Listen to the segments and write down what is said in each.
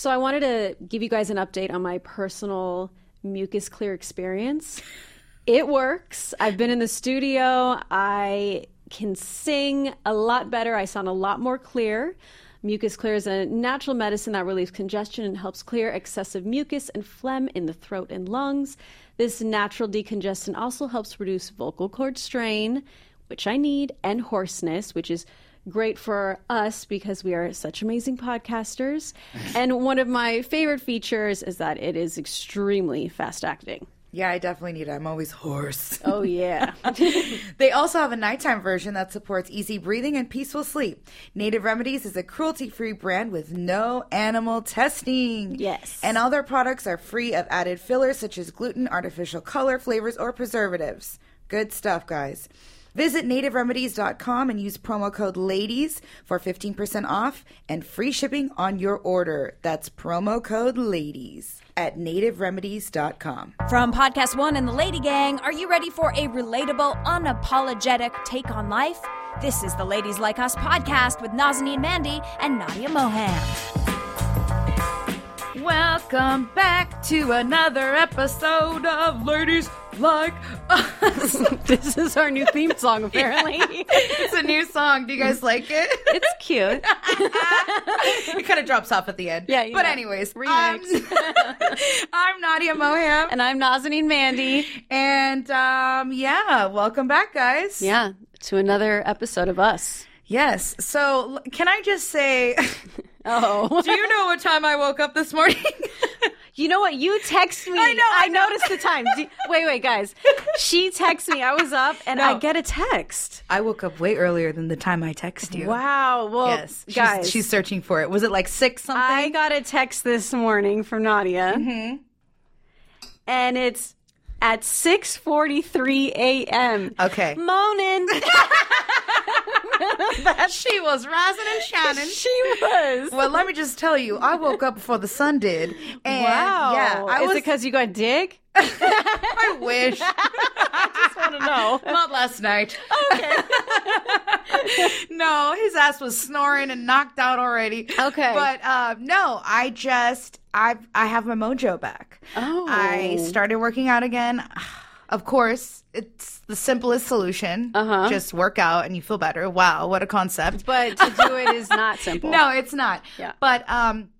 So I wanted to give you guys an update on my personal mucus clear experience. It works. I've been in the studio. I can sing a lot better. I sound a lot more clear. Mucus Clear is a natural medicine that relieves congestion and helps clear excessive mucus and phlegm in the throat and lungs. This natural decongestant also helps reduce vocal cord strain, which I need, and hoarseness, which is great for us because we are such amazing podcasters. and one of my favorite features is that it is extremely fast acting. Yeah, I definitely need it. I'm always hoarse. Oh, yeah. they also have a nighttime version that supports easy breathing and peaceful sleep. Native Remedies is a cruelty free brand with no animal testing. Yes. And all their products are free of added fillers such as gluten, artificial color, flavors, or preservatives. Good stuff, guys. Visit nativeremedies.com and use promo code LADIES for 15% off and free shipping on your order. That's promo code LADIES at nativeremedies.com. From Podcast One and the Lady Gang, are you ready for a relatable, unapologetic take on life? This is the Ladies Like Us podcast with Nazanin Mandi and Nadia Moham. Welcome back to another episode of Ladies Like Us. this is our new theme song, apparently. it's a new song. Do you guys like it? It's cute. it kind of drops off at the end. Yeah, But know. anyways. I'm, I'm Nadia Moham. and I'm Nazanin Mandi. And um, yeah, welcome back, guys. Yeah, to another episode of us. Yes. So, can I just say, Oh. do you know what time I woke up this morning? You know what? You text me. I know, I know. noticed the time. Do- wait, wait, guys. She texts me. I was up and I get a text. I woke up way earlier than the time I text you. Wow. Well, Yes, she's, guys, she's searching for it. Was it like six something? I got a text this morning from Nadia, Mm-hmm. and it's at six forty three a.m. okay. Moaning. she was rising and shining. she was. Well, let me just tell you, I woke up before the sun did. And wow. Yeah, I Is was. it because you got dig? I wish. I just want to know. Not last night. Okay. no, his ass was snoring and knocked out already. Okay. But uh, no, I just I I have my mojo back. Oh. I started working out again. Of course, it's the simplest solution. Uh-huh. Just work out and you feel better. Wow, what a concept. But to do it is not simple. No, it's not. Yeah. But um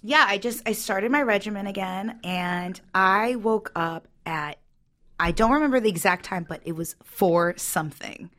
yeah, I just I started my regimen again and I woke up at I don't remember the exact time, but it was four something.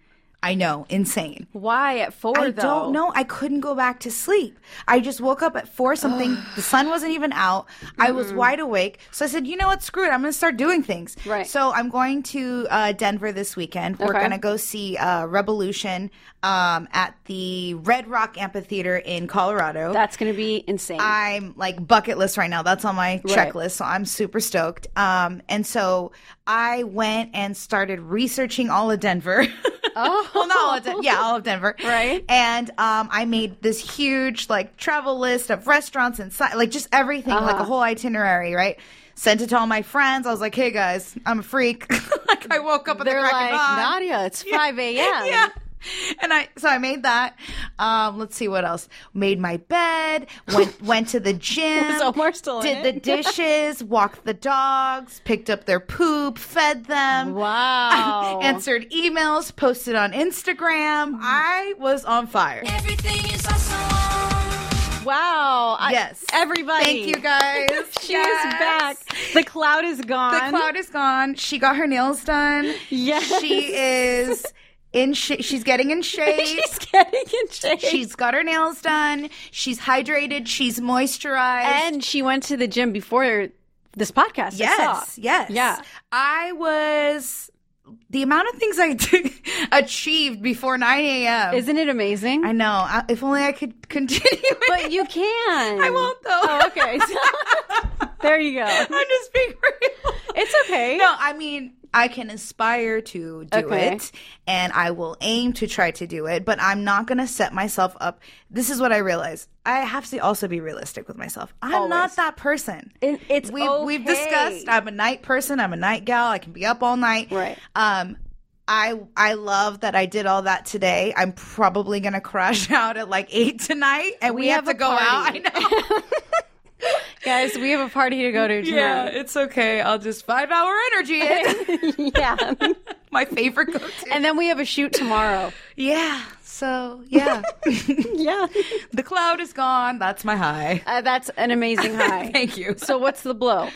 I know, insane. Why at four I though? don't know. I couldn't go back to sleep. I just woke up at four something. the sun wasn't even out. I was wide awake. So I said, you know what? Screw it. I'm going to start doing things. Right. So I'm going to uh, Denver this weekend. We're going to go see uh, Revolution um, at the Red Rock Amphitheater in Colorado. That's going to be insane. I'm like bucket list right now. That's on my Right. checklist. So I'm super stoked. Um, and so I went and started researching all of Denver. oh, well, not all of Denver. Yeah, all of Denver. Right. And um, I made this huge like travel list of restaurants and si- like just everything, like Uh-huh. a whole itinerary, right? Sent it to all my friends. I was like, "Hey guys, I'm a freak." like I woke up at They're the crack like. Nadia. It's five a.m. Yeah. And I so I made that. Um, let's see what else. Made my bed. Went went to the gym. Was Omar still in did it? the dishes. walked the dogs. Picked up their poop. Fed them. Wow. Answered emails. Posted on Instagram. I was on fire. Everything is awesome. Wow. I- Yes. everybody. Thank you guys. She Yes. is back. The cloud is gone. The cloud is gone. She got her nails done. Yes. She is in. Sh- she's getting in shape. She's getting in shape. She's got her nails done. She's hydrated. She's moisturized. and she went to the gym before this podcast. Yes, yes. Yeah. I was the amount of things I achieved before 9 a.m. Isn't it amazing? I know. I, if only I could continue. it. but you can. I won't though. Oh, okay. So- there you go. I'm just being real. It's okay. No, I mean, I can aspire to do Okay. it and I will aim to try to do it, but I'm not going to set myself up. This is what I realize. I have to also be realistic with myself. I'm Always. not that person. It- it's we've, we've discussed I'm a night person, I'm a night gal, I can be up all night. Right. Um I I love that I did all that today. I'm probably gonna crash out at like eight tonight, and we, We have, have to go out. I know. guys, we have a party to go to Yeah, it's okay. I'll just five hour energy in. Yeah. My favorite go to. and then we have a shoot tomorrow. Yeah. So yeah, Yeah. the cloud is gone. That's my high. Uh, that's an amazing high. Thank you. So what's the blow?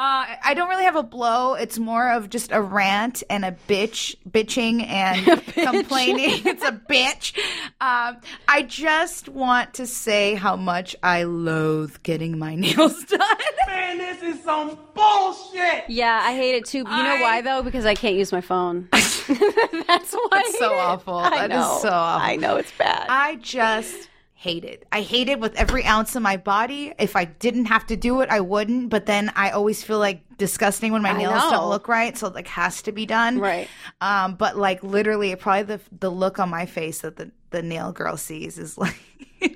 Uh, I don't really have a blow. It's more of just a rant and a bitch, bitching and complaining. it's a bitch. Um, I just want to say how much I loathe getting my nails done. Man, this is some bullshit. Yeah, I hate it too. You know I- why though? Because I can't use my phone. That's why. I That's so it. awful. I That is know. so awful. I know it's bad. I just hate it. I hate it with every ounce of my body. If I didn't have to do it, I wouldn't. But then I always feel like disgusting when my I nails know. don't look right, so it like has to be done. Right. Um, but like literally, probably the the look on my face that the the nail girl sees is like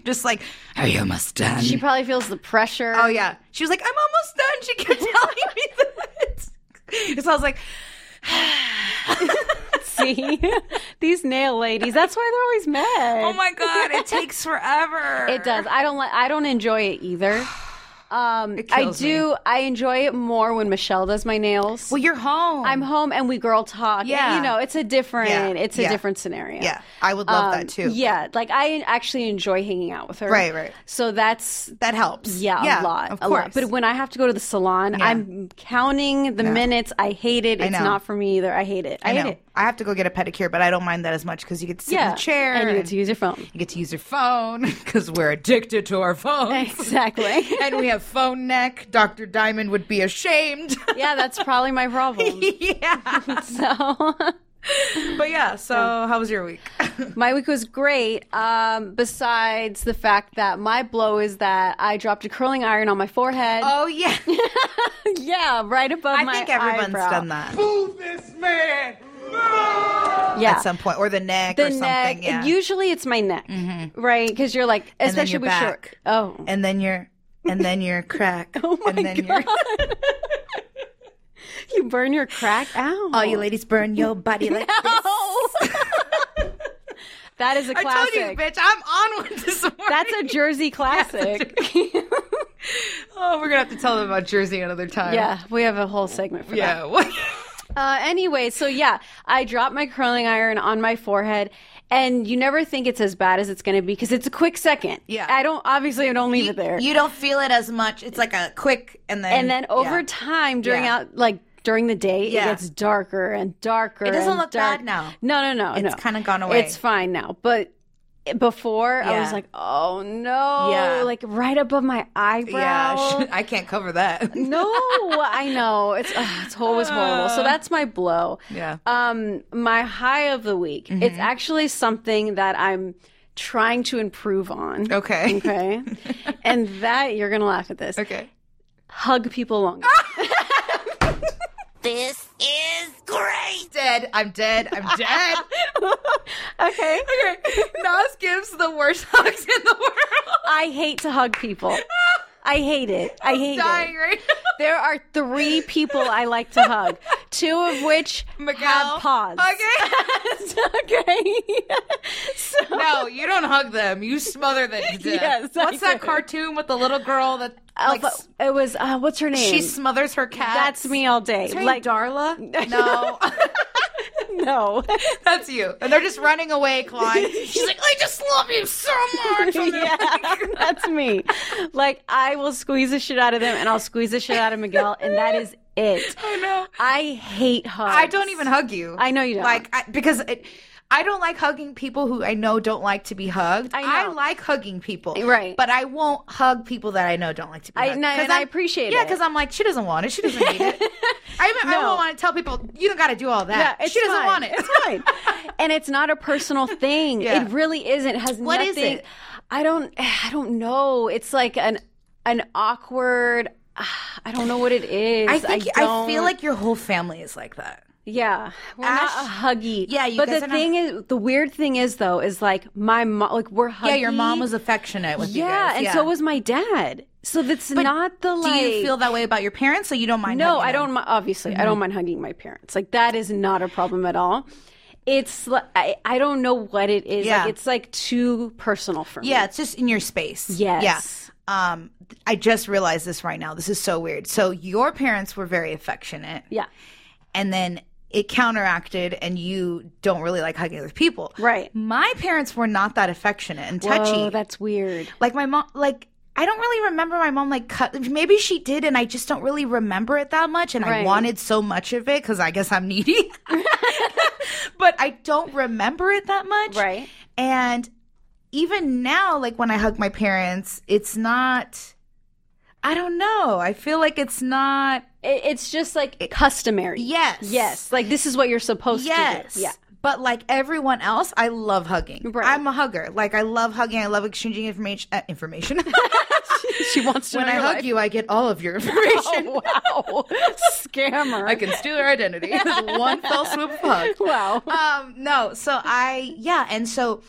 just like, "Are you almost done?" she probably feels the pressure. oh yeah, she was like, "I'm almost done." She kept telling me that. So I was like, See, these nail ladies. That's why they're always mad. "Oh my god, it takes forever." It does. I don't. Li- I don't enjoy it either. Um, I do. I enjoy it more when Michelle does my nails. Well, you're home. I'm home and we girl talk. Yeah. you know, it's a different. Yeah. It's a Yeah. different scenario. Yeah, I would love Um, that too. Yeah, like I actually enjoy hanging out with her. Right, right. So that's that helps. yeah, a lot, of a course. lot. But when I have to go to the salon, Yeah. I'm counting the minutes. I hate it. It's not for me either. I hate it. I, I hate it. I have to go get a pedicure, but I don't mind that as much because you get to sit Yeah, in the chair and you get to use your phone. you get to use your phone because we're addicted to our phones. Exactly. and we have phone neck. Dr. Diamond would be ashamed. yeah, that's probably my problem. yeah. So. But yeah, so how was your week? My week was great. Um, besides the fact that my blow is that I dropped a curling iron on my forehead. oh yeah. yeah, right above my. I my think everyone's eyebrow. done that Move this man. Yeah. at some point, or the neck, the or something. neck. Yeah. Mm-hmm. Usually it's my neck, right? Because you're like, especially with short. Oh, and then you're, and then you're crack. oh my and then god! you're. you burn your crack. out. All you ladies burn your body like this. Ow. that is a I classic. told you, bitch. I'm on one this morning. That's a Jersey classic. Oh, we're gonna have to tell them about Jersey another time. yeah, we have a whole segment for that. Yeah. Uh, anyway, so yeah, I dropped my curling iron on my forehead. And you never think it's as bad as it's going to be because it's a quick second. Yeah. I don't, obviously, I don't leave it there. You don't feel it as much. It's like a quick and then and then over yeah. time during Yeah. out like during the day Yeah. it gets darker and darker It doesn't look dark- bad now. no no no It's no. kinda gone away. it's fine now but before i was like oh no Yeah. like right above my eyebrow Yeah, I can't cover that. no i know it's ugh, it's always horrible so that's my blow Yeah. um my high of the week Mm-hmm. it's actually something that i'm trying to improve on Okay. okay and that you're gonna laugh at this Okay. hug people longer This is great. Dead. I'm dead. I'm dead. okay okay. Nas gives the worst hugs in the world. I hate to hug people. I hate it. I hate Dying it. right There are three people I like to hug, two of which Miguel. have paws. Okay. okay. so, No, you don't hug them. You smother them to death. Yes, I What's that do. cartoon with the little girl that like Alpha, it was uh, what's her name? she smothers her cat? That's me all day. like Darla? No, no. that's you. And they're just running away, Klein. She's like, I just love you so much. yeah, that's me. Like I will squeeze the shit out of them, and I'll squeeze the shit out of Miguel, and that is it. I know. I hate hugs. I don't even hug you. I know you don't. Like I, because it, I don't like hugging people who I know don't like to be hugged. I know. like hugging people, Right. But I won't hug people that I know don't like to be I- hugged. and I- I appreciate Yeah, it. Yeah, because I'm like, she doesn't want it. She doesn't need it. I, even, I No. won't want to tell people you don't got to do all that. Yeah, she doesn't fine. want it. It's fine. and it's not a personal thing. Yeah. It really isn't. It has What is nothing. it? I don't. I don't know. It's like an an awkward. I don't know what it is. I think I, don't- feel like your whole family is like that. Yeah, we're Ash- not a huggy. Yeah, you but the are not- thing is, the weird thing is though, is like my mom. Like we're huggy. Yeah, your mom was affectionate with you Yeah, guys. and so was my dad. So that's not the like. Do you feel that way about your parents? So you don't mind? No, I don't. mi- Obviously, I Mm-hmm. don't mind hugging my parents. Like that is not a problem at all. It's like I, I don't know what it is. Yeah. Like it's like too personal for me. Yeah, it's just in your space. Yes. Yeah. Um, I just realized this right now. This is so weird. So your parents were very affectionate, Yeah. and then it counteracted, and you don't really like hugging other people. Right. My parents were not that affectionate and touchy. Whoa, that's weird. like my mom, like I don't really remember my mom like cut. Maybe she did, and I just don't really remember it that much. And I wanted so much of it because I guess I'm needy. but I don't remember it that much. Right. And even now, like when I hug my parents, it's not. I don't know. I feel like it's not. It, it's just like customary. Yes. Yes. Like this is what you're supposed Yes. to do. Yeah. But like everyone else, I love hugging. Right. I'm a hugger. Like I love hugging. I love exchanging information. Uh, information. She wants to when I hug life. you, I get all of your information. Oh, wow. Scammer. I can steal your identity one fell swoop of hug. Wow. Um, no, so I yeah, and so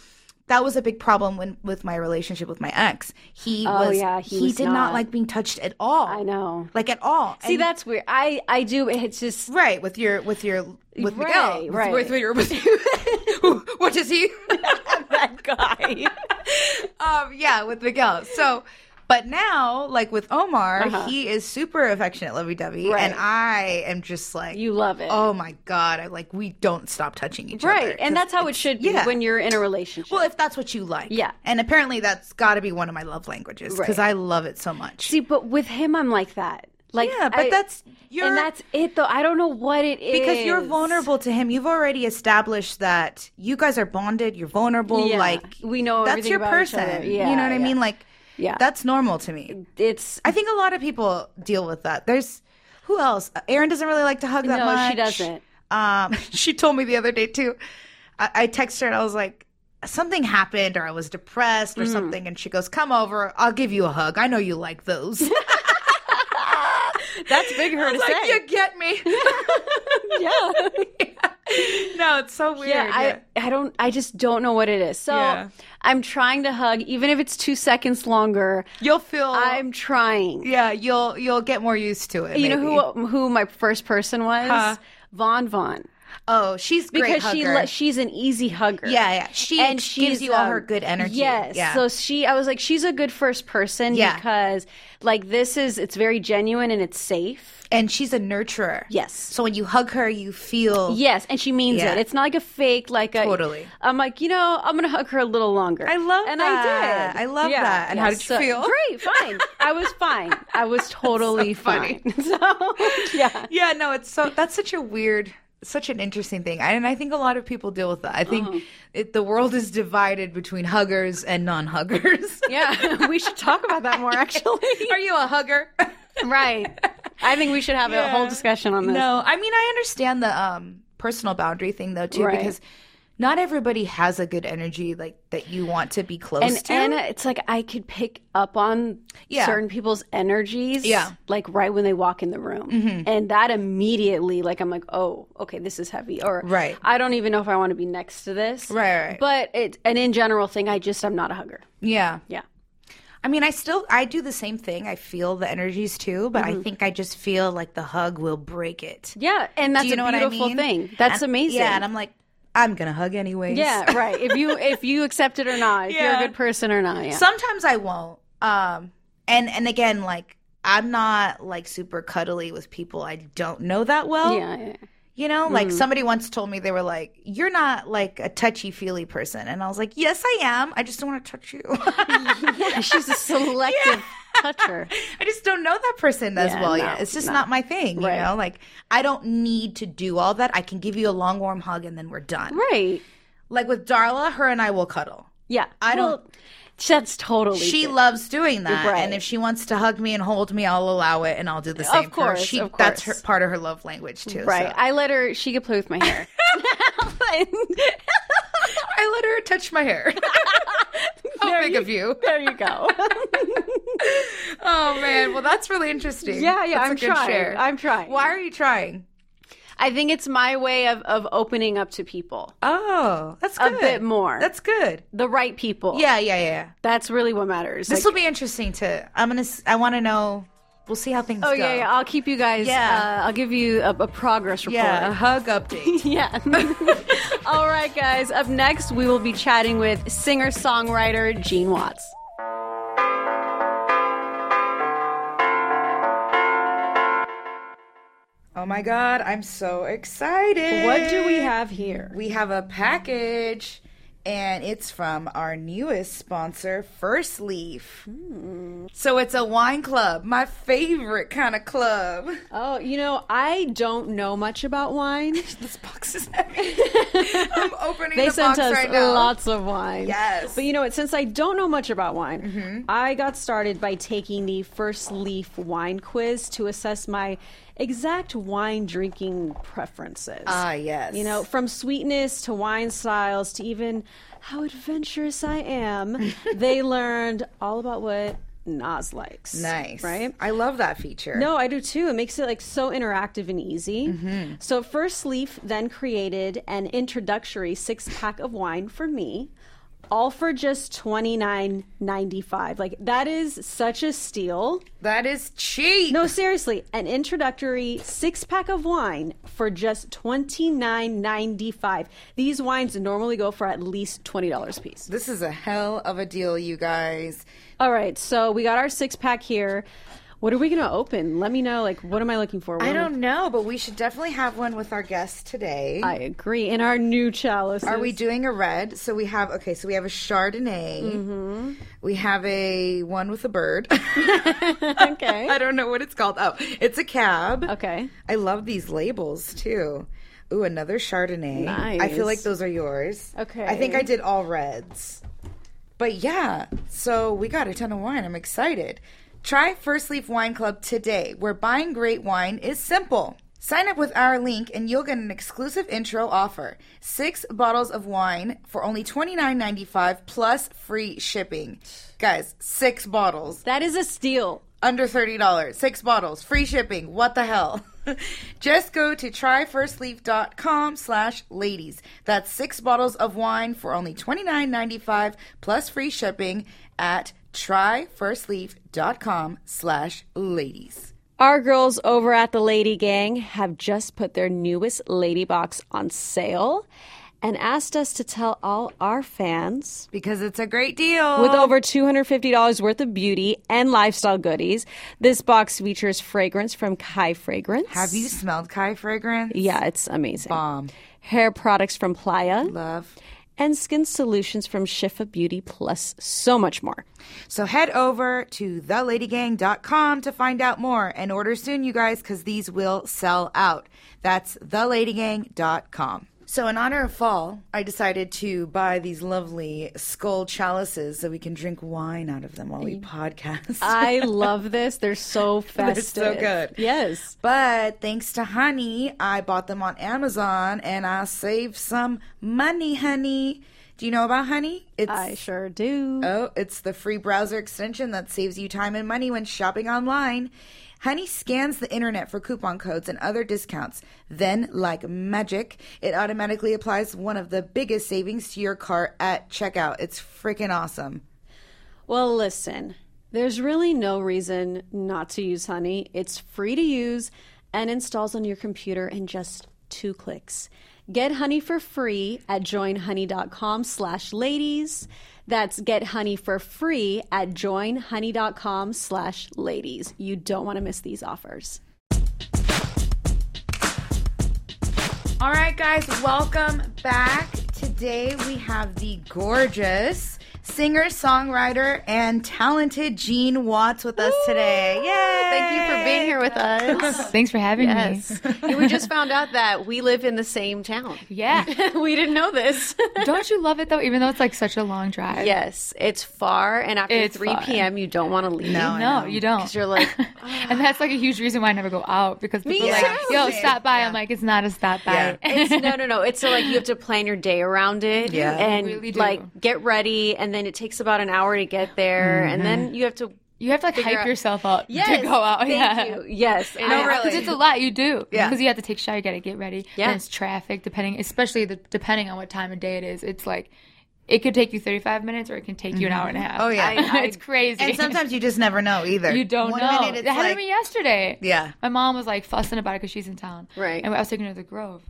that was a big problem when with my relationship with my ex. He Oh, was yeah, he he, was did not. not. like being touched at all. I know. like at all. See, And- that's weird. I I do. It's just right with your with your with Right, Miguel with- right. with, your with you. what is he? that guy. um, yeah, with Miguel. So, but now, like with Omar, Uh-huh. he is super affectionate, lovey-dovey, Right. and I am just like, You love it. oh my god, I like we don't stop touching each other, right. And that's how it should be yeah. when you're in a relationship. Well, if that's what you like, Yeah. and apparently that's got to be one of my love languages because Right. I love it so much. See, but with him, I'm like that. Like, yeah, but I- that's you're and that's it though. I don't know what it is because you're vulnerable to him. You've already established that you guys are bonded. You're vulnerable. Yeah. Like We know that's everything your about each person. other. Yeah, you know what I mean? Like, Yeah. that's normal to me. It's I think a lot of people deal with that. There's who else? Erin doesn't really like to hug that No, much. she doesn't. Um, she told me the other day too. I, I texted her and I was like, something happened or I was depressed or Mm. something, and she goes, "Come over, I'll give you a hug. I know you like those." that's big her to like, say. you get me. yeah. no, it's so weird. Yeah, I, I don't I just don't know what it is. So Yeah. I'm trying to hug, even if it's two seconds longer. You'll feel. I'm trying. yeah, you'll you'll get more used to it. You maybe. know who who my first person was? Huh. Von Vaughn. Oh, she's Because she le- she's an easy hugger. Yeah, yeah. She and gives she's, you all um, her good energy. Yes. Yeah. So she, I was like, she's a good first person Yeah. because, like, this is it's very genuine and it's safe. and she's a nurturer. Yes. So when you hug her, you feel Yes, and she means Yeah. it. It's not like a fake, like a. Totally. I'm like, you know, I'm gonna hug her a little longer. I love and that. I did. I love that. And how did you so- feel? Great, fine. I was fine. I was totally funny. fine. So yeah, Yeah, no, it's so that's such a weird, such an interesting thing, and I think a lot of people deal with that. I think Uh-huh. it, the world is divided between huggers and non-huggers. yeah. we should talk about that more. Actually, Are you a hugger? right. I think we should have a whole discussion on this. no, I mean I understand the um personal boundary thing though too Right. because not everybody has a good energy like that you want to be close and to. and it's like I could pick up on Yeah. certain people's energies, Yeah. Mm-hmm. like right when they walk in the room, and that immediately, like I'm like, oh, okay, this is heavy, or Right. I don't even know if I want to be next to this, Right, right. But it an in general thing, I just I'm not a hugger. yeah. Yeah, I mean, I still I do the same thing. I feel the energies too, but Mm-hmm. I think I just feel like the hug will break it. yeah, and that's you a know I beautiful mean? thing. That's And- amazing. Yeah, and I'm like, I'm gonna hug anyways. yeah, right. If you if you accept it or not, if you're a good person or not, yeah. Sometimes I won't. Um, and and again, like I'm not like super cuddly with people I don't know that well. yeah, yeah. You know, like Mm. somebody once told me they were like, "You're not like a touchy feely person," and I was like, "Yes, I am. I just don't want to touch you. Yeah, she's a selective toucher. I just don't know that person as Yeah, well no, yet. It's just no. not my thing. You Right. know, like I don't need to do all that. I can give you a long warm hug and then we're done. Right. Like with Darla, her and I will cuddle. Yeah. I don't- Well, that's totally She different. loves doing that, Right. and if she wants to hug me and hold me, I'll allow it, and I'll do the same. her. course, she, of that's her part of her love language too. Right. so. I let her. She could play with my hair. I let her touch my hair. How There big you- of you? there you go. Oh man, well that's really interesting. Yeah, yeah, That's I'm good trying. share. I'm trying. Why are you trying? I think it's my way of of opening up to people, Oh, that's A good. bit more. That's good. the right people. Yeah, yeah, yeah. that's really what matters. This Like- will be interesting to. I'm gonna. I want to know. We'll see how things oh go. yeah, yeah. I'll keep you guys. Yeah. uh, I'll give you a, a progress report. Yeah, a hug update. Yeah. All right, guys. Up next, we will be chatting with singer songwriter Gene Watts. Oh my god, I'm so excited. What do we have here? We have a package and it's from our newest sponsor, First Leaf. So it's a wine club, my favorite kind of club. Oh, you know, I don't know much about wine. This box is heavy. I'm opening They the sent box us right now. lots of wine. Yes. But you know what? Since I don't know much about wine, Mm-hmm. I got started by taking the First Leaf wine quiz to assess my exact wine drinking preferences. Ah, yes. You know, from sweetness to wine styles to even how adventurous I am, they learned all about what Nas likes. nice. Right? I love that feature. No, I do too. It makes it like so interactive and easy. Mm-hmm. So First Leaf then created an introductory six pack of wine for me, all for just twenty nine ninety five. Like that is such a steal. That is cheap. No, seriously, an introductory six pack of wine for just twenty nine ninety five. These wines normally go for at least twenty dollars a piece. This is a hell of a deal, you guys. All right, so we got our six pack here. What are we gonna open? Let me know. Like, what am I looking for? What I don't know, but we should definitely have one with our guests today. I agree. In our new chalices. Are we doing a red? So we have okay. So we have a Chardonnay. Mm-hmm. We have a one with a bird. okay? I don't know what it's called. Oh, it's a cab. Okay. I love these labels too. Ooh, another Chardonnay. Nice. I feel like those are yours. Okay. I think I did all reds. But yeah, so we got a ton of wine. I'm excited. Try First Leaf Wine Club today, where buying great wine is simple. Sign up with our link and you'll get an exclusive intro offer. Six bottles of wine for only $29.95 plus free shipping. Guys, six bottles That is a steal. under $30. Six bottles, free shipping. What the hell? Just go to tryfirstleaf.com slash ladies. That's six bottles of wine for only $29.95 plus free shipping at tryfirstleaf.com slash ladies. Our girls over at the Lady Gang have just put their newest Lady Box on sale and asked us to tell all our fans Because it's a great deal. with over $250 worth of beauty and lifestyle goodies. This box features fragrance from Kai Fragrance. Have you smelled Kai fragrance? Yeah, it's amazing. Bomb. Hair products from Playa Love. And skin solutions from Shifa Beauty, plus so much more. So head over to theladygang.com to find out more and order soon, you guys, because these will sell out. That's theladygang.com. So, in honor of fall, I decided to buy these lovely skull chalices so we can drink wine out of them while we podcast. I love this. They're so festive. They're so good. Yes. But thanks to Honey, I bought them on Amazon and I saved some money, honey. Do you know about Honey? It's I sure do. Oh, it's the free browser extension that saves you time and money when shopping online. Honey scans the internet for coupon codes and other discounts. Then, like magic, it automatically applies one of the biggest savings to your cart at checkout. It's freaking awesome. Well, listen, there's really no reason not to use Honey. It's free to use and installs on your computer in just two clicks. Get Honey for free at joinhoney.com slash ladies. That's get Honey for free at joinhoney.com slash ladies. You don't want to miss these offers. All right, guys, welcome back. Today we have the gorgeous singer, songwriter, and talented Jean Watts with us today. Yay! Thank you for being here with us. Thanks for having yes. me. we just found out that we live in the same town. Yeah. we didn't know this. don't you love it though, even though it's like such a long drive? yes, it's far, and after It's 3 far. p.m., you don't want to leave. No, No, you don't. Because you're like, and that's like a huge reason why I never go out because people are like, too. yo, stop by. I'm like, it's not a stop by. Yeah. it's, no, no, no. It's so like you have to plan your day around it. Yeah. And You really like get ready, and then it takes about an hour to get there, and mm-hmm. then you have to. You have to like hype out- yourself up Yes, to go out. Thank yeah. you. Yes. No, I- really. Because it's a lot you do. Yeah. Because you have to take a shower, you got to get ready. Yeah. And it's traffic, depending, especially the, depending on what time of day it is. It's like, it could take you 35 minutes or it can take you an hour and a mm-hmm. half. Oh, yeah. I- it's crazy. And sometimes you just never know either. you don't One know. minute It happened like, to me yesterday. Yeah. My mom was like fussing about it because she's in town. Right. And I was taking her to the Grove.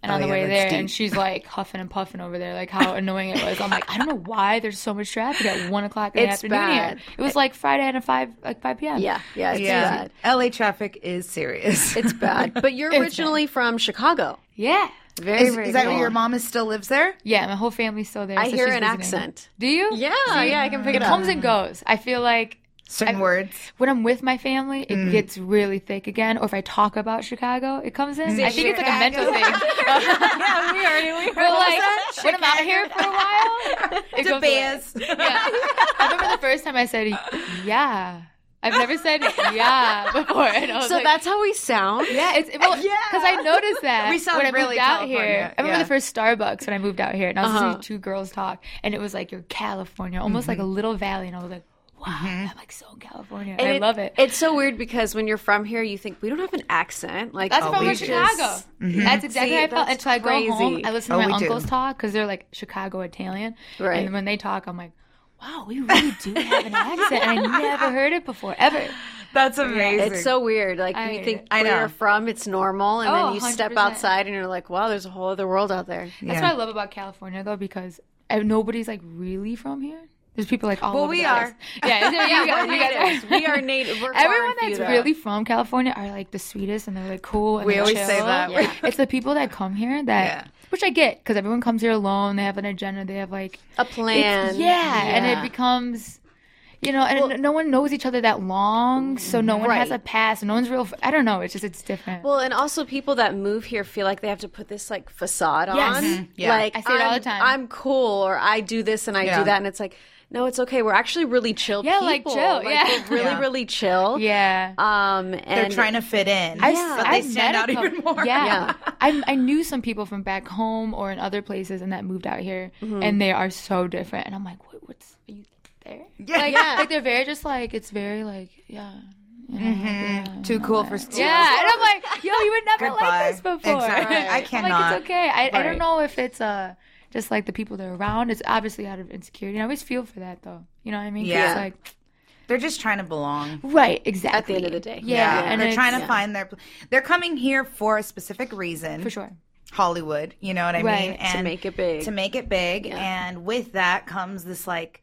And on Oh, the yeah, way that's there, and she's like huffing and puffing over there, like how annoying it was. I'm like, I don't know why there's so much traffic at one o'clock in the It's afternoon bad. here. It was like Friday at five, like five p.m. Yeah, yeah, it's Yeah. bad. LA traffic is serious. It's bad. But you're It's originally from Chicago. yeah, Very, is, very is that cool. where your mom is still lives there? yeah. My whole family's still there. I so hear an visiting. accent. Do you? Yeah, yeah, I can pick It it up. comes and goes. I feel like Certain words. when I'm with my family, it gets really thick again. Or if I talk about Chicago, it comes in. I think it's like a mental thing. yeah, we already we But like when I'm out here for a while, it goes away. Yeah. I remember the first time I said yeah. I've never said yeah before. And I was So like, that's how we sound. yeah, it's well because I noticed that We sound when I really moved out California, here. I remember yeah. the first Starbucks when I moved out here, and I was Uh-huh. listening to two girls talk, and it was like you're California, almost like a little valley, and I was like, wow, I'm like so in California. And I love it. It's so weird because when you're from here, you think we don't have an accent. Like That's oh, from we Chicago. just- That's exactly See, how I felt that's until I go home. I listen Oh, to my we do. uncles talk because they're like Chicago Italian, Right. and when they talk, I'm like, wow, we really do have an accent, and I never heard it before ever. That's amazing. It's so weird. Like I you think it. I where know. you're from, it's normal, and Oh, then you step 100%. outside and you're like, wow, there's a whole other world out there. That's what I love about California, though, because uh, nobody's like really from here. There's people like all Well, over we the are. place. Yeah, yeah, you guys, you guys are. we are native. We're Everyone that's really from California are like the sweetest and they're like cool. And We always say that. Yeah. It's the people that come here that, Yeah. which I get because everyone comes here alone. They have an agenda. They have like a plan. yeah, and it becomes, you know, and no one knows each other that long, so no one has a past. No one's real. I don't know. It's just it's different. Well, and also people that move here feel like they have to put this like facade Yes. on. Mhm. Yeah. Like I see it all the time. I'm cool, or I do this and I Yeah. do that, and it's like, no, it's okay. We're actually really chill. Yeah, like, people. chill, yeah. we're really, Yeah. really chill. yeah. Um, and They're trying to fit in, I've- but they I've stand out couple- even more. Yeah, Yeah. I I knew some people from back home or in other places and that moved out here, Mm-hmm. and they are so different. And I'm like, what, what's are you there? Yeah. like, Yeah. like they're very just like it's very like yeah. you know, yeah, Too cool for school. Yeah, and I'm like, yo, you would never Goodbye. like this before. Exactly. I I'm like, cannot. it's okay. I, I don't know if it's uh just like the people that are around. It's obviously out of insecurity. And I always feel for that though. You know what I mean? Yeah. Like They're just trying to belong. right, exactly. At the end of the day. Yeah, and and they're trying to yeah, find their. They're coming here for a specific reason. for sure. Hollywood. You know what I Right. mean? To And make it big. To make it big, and with that comes this like,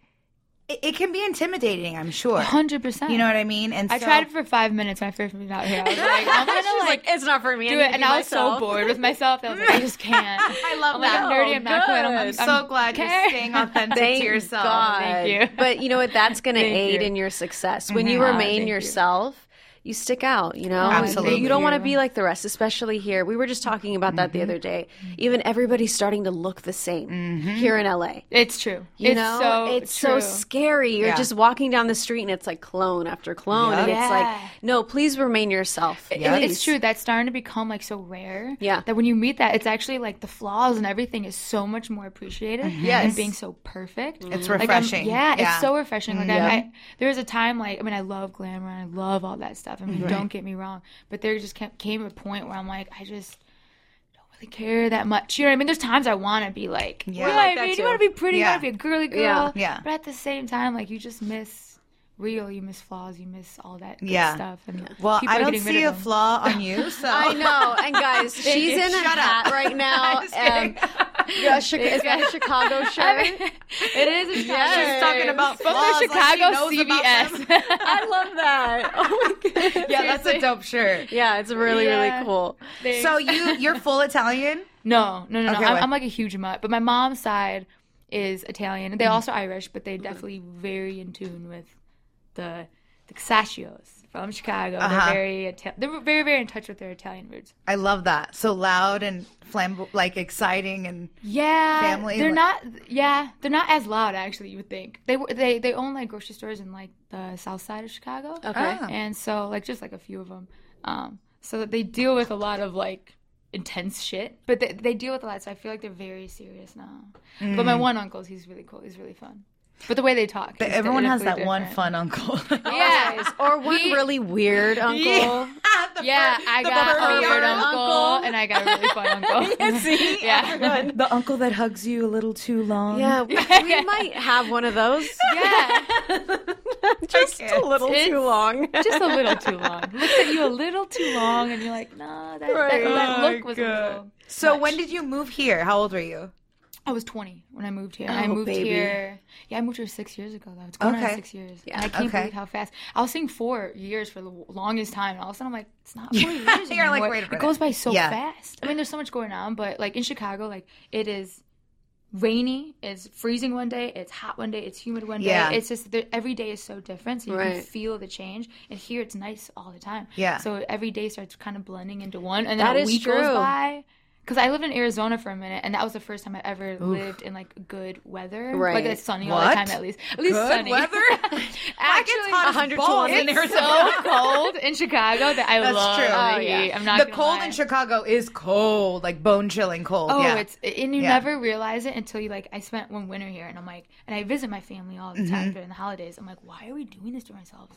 it, it can be intimidating. I'm sure. hundred percent. You know what I mean? And I so, tried it for five minutes when I first moved out here. I was like, I'm gonna She's like, like, it's not for me. do it. And I was so bored with myself. I was like, I just can't. I love I'm like, that. I'm nerdy. I'm not good. I'm, I'm, I'm so glad okay. you're staying authentic Thank to yourself. God. Thank you. But you know what? That's going to aid you. in your success. When you Ah, remain thank yourself, you stick out, you know? Absolutely. You don't want to be like the rest, especially here. We were just talking about that the Mm-hmm. other day. Even everybody's starting to look the same mm-hmm. here in LA. It's true. You it's know, so it's so scary. You're Yeah. just walking down the street and it's like clone after clone, and it's like, no, please remain yourself. It- Yeah. It's true. That's starting to become like so rare. Yeah. That when you meet that, it's actually like the flaws and everything is so much more appreciated mm-hmm. Yes. than being so perfect. It's refreshing. Like, I'm- refreshing. yeah, Yeah. it's so refreshing. Like Yeah. I, mm-hmm. I, there was a time like I mean I love glamour and I love all that stuff. I mean don't get me wrong, but there just came, came a point where I'm like I just don't really care that much. You know what I mean? There's times I want to be like, Yeah. you know I what like I mean? You want to be pretty, Yeah. you want to be a girly girl. Yeah. Yeah. But at the same time, like you just miss real, you miss flaws, you miss all that good Yeah. stuff. And Well, I are don't see a them. flaw on you, so I know. And guys, she's in a Shut hat up. right now. I'm just kidding. Yeah, Chica- is that a Chicago shirt? It is a Chicago. She's talking about From the Chicago knows about CVS. I love that. Oh my god. Yeah, that's a dope shirt. Yeah, it's really Yeah. really cool. So you you're full Italian? no, no, no, no. Okay, I'm. I'm like a huge mutt, but my mom's side is Italian. Mm-hmm. They're also Irish, but they're definitely very in tune with the the Casacios from Chicago. Uh-huh. They're very Ita- they're very very in touch with their Italian roots. I love that. So loud and flamboyant, like exciting and Yeah, Family, They're like- not. Yeah, they're not as loud. Actually, you would think they they they own like grocery stores in like the south side of Chicago. Okay. Oh. and so like just like a few of them um so that they deal with a lot of like intense shit but they, they deal with a lot so i feel like they're very serious now but Mm. my one uncle's he's really cool he's really fun but the way they talk is everyone has that definitely one fun uncle. yeah Or one He- really weird uncle. the Yeah, fur- I got a pervy weird uncle. uncle, and I got a really fun uncle. See, yeah, the uncle that hugs you a little too long. Yeah, we, we might have one of those. yeah, Just a little It's- too long. just a little too long. Looks at you a little too long, and you're like, nah, that, that, that Oh look was a little. So when did you move here? How old were you? I was 20 when I moved here. and I Oh, moved baby. here. Yeah, I moved here six years ago. Though it's going Okay. on six years. Yeah, and I can't okay. believe how fast. I was saying four years for the longest time. And all of a sudden, I'm like, it's not four years You're like, anymore. wait a It goes by so Yeah. fast. I mean, there's so much going on, but like in Chicago, like it is rainy, it's freezing one day, it's hot one day, it's humid one day. Yeah. It's just every day is so different, so you can feel the change. And here, it's nice all the time. Yeah. So every day starts kind of blending into one, and then That a is week true. goes by. Because I lived in Arizona for a minute, and that was the first time I ever lived in like good weather, Right. like it's sunny all the time at least. At least Good sunny weather? Actually, as 100 balls in it's Arizona. so cold in Chicago that I That's love true. the Oh, yeah. I'm not the cold lie. in Chicago is cold, like bone chilling cold. Oh, yeah. it's and you Yeah. never realize it until you like. I spent one winter here, and I'm like, and I visit my family all the Mm-hmm. time during the holidays. I'm like, why are we doing this to ourselves?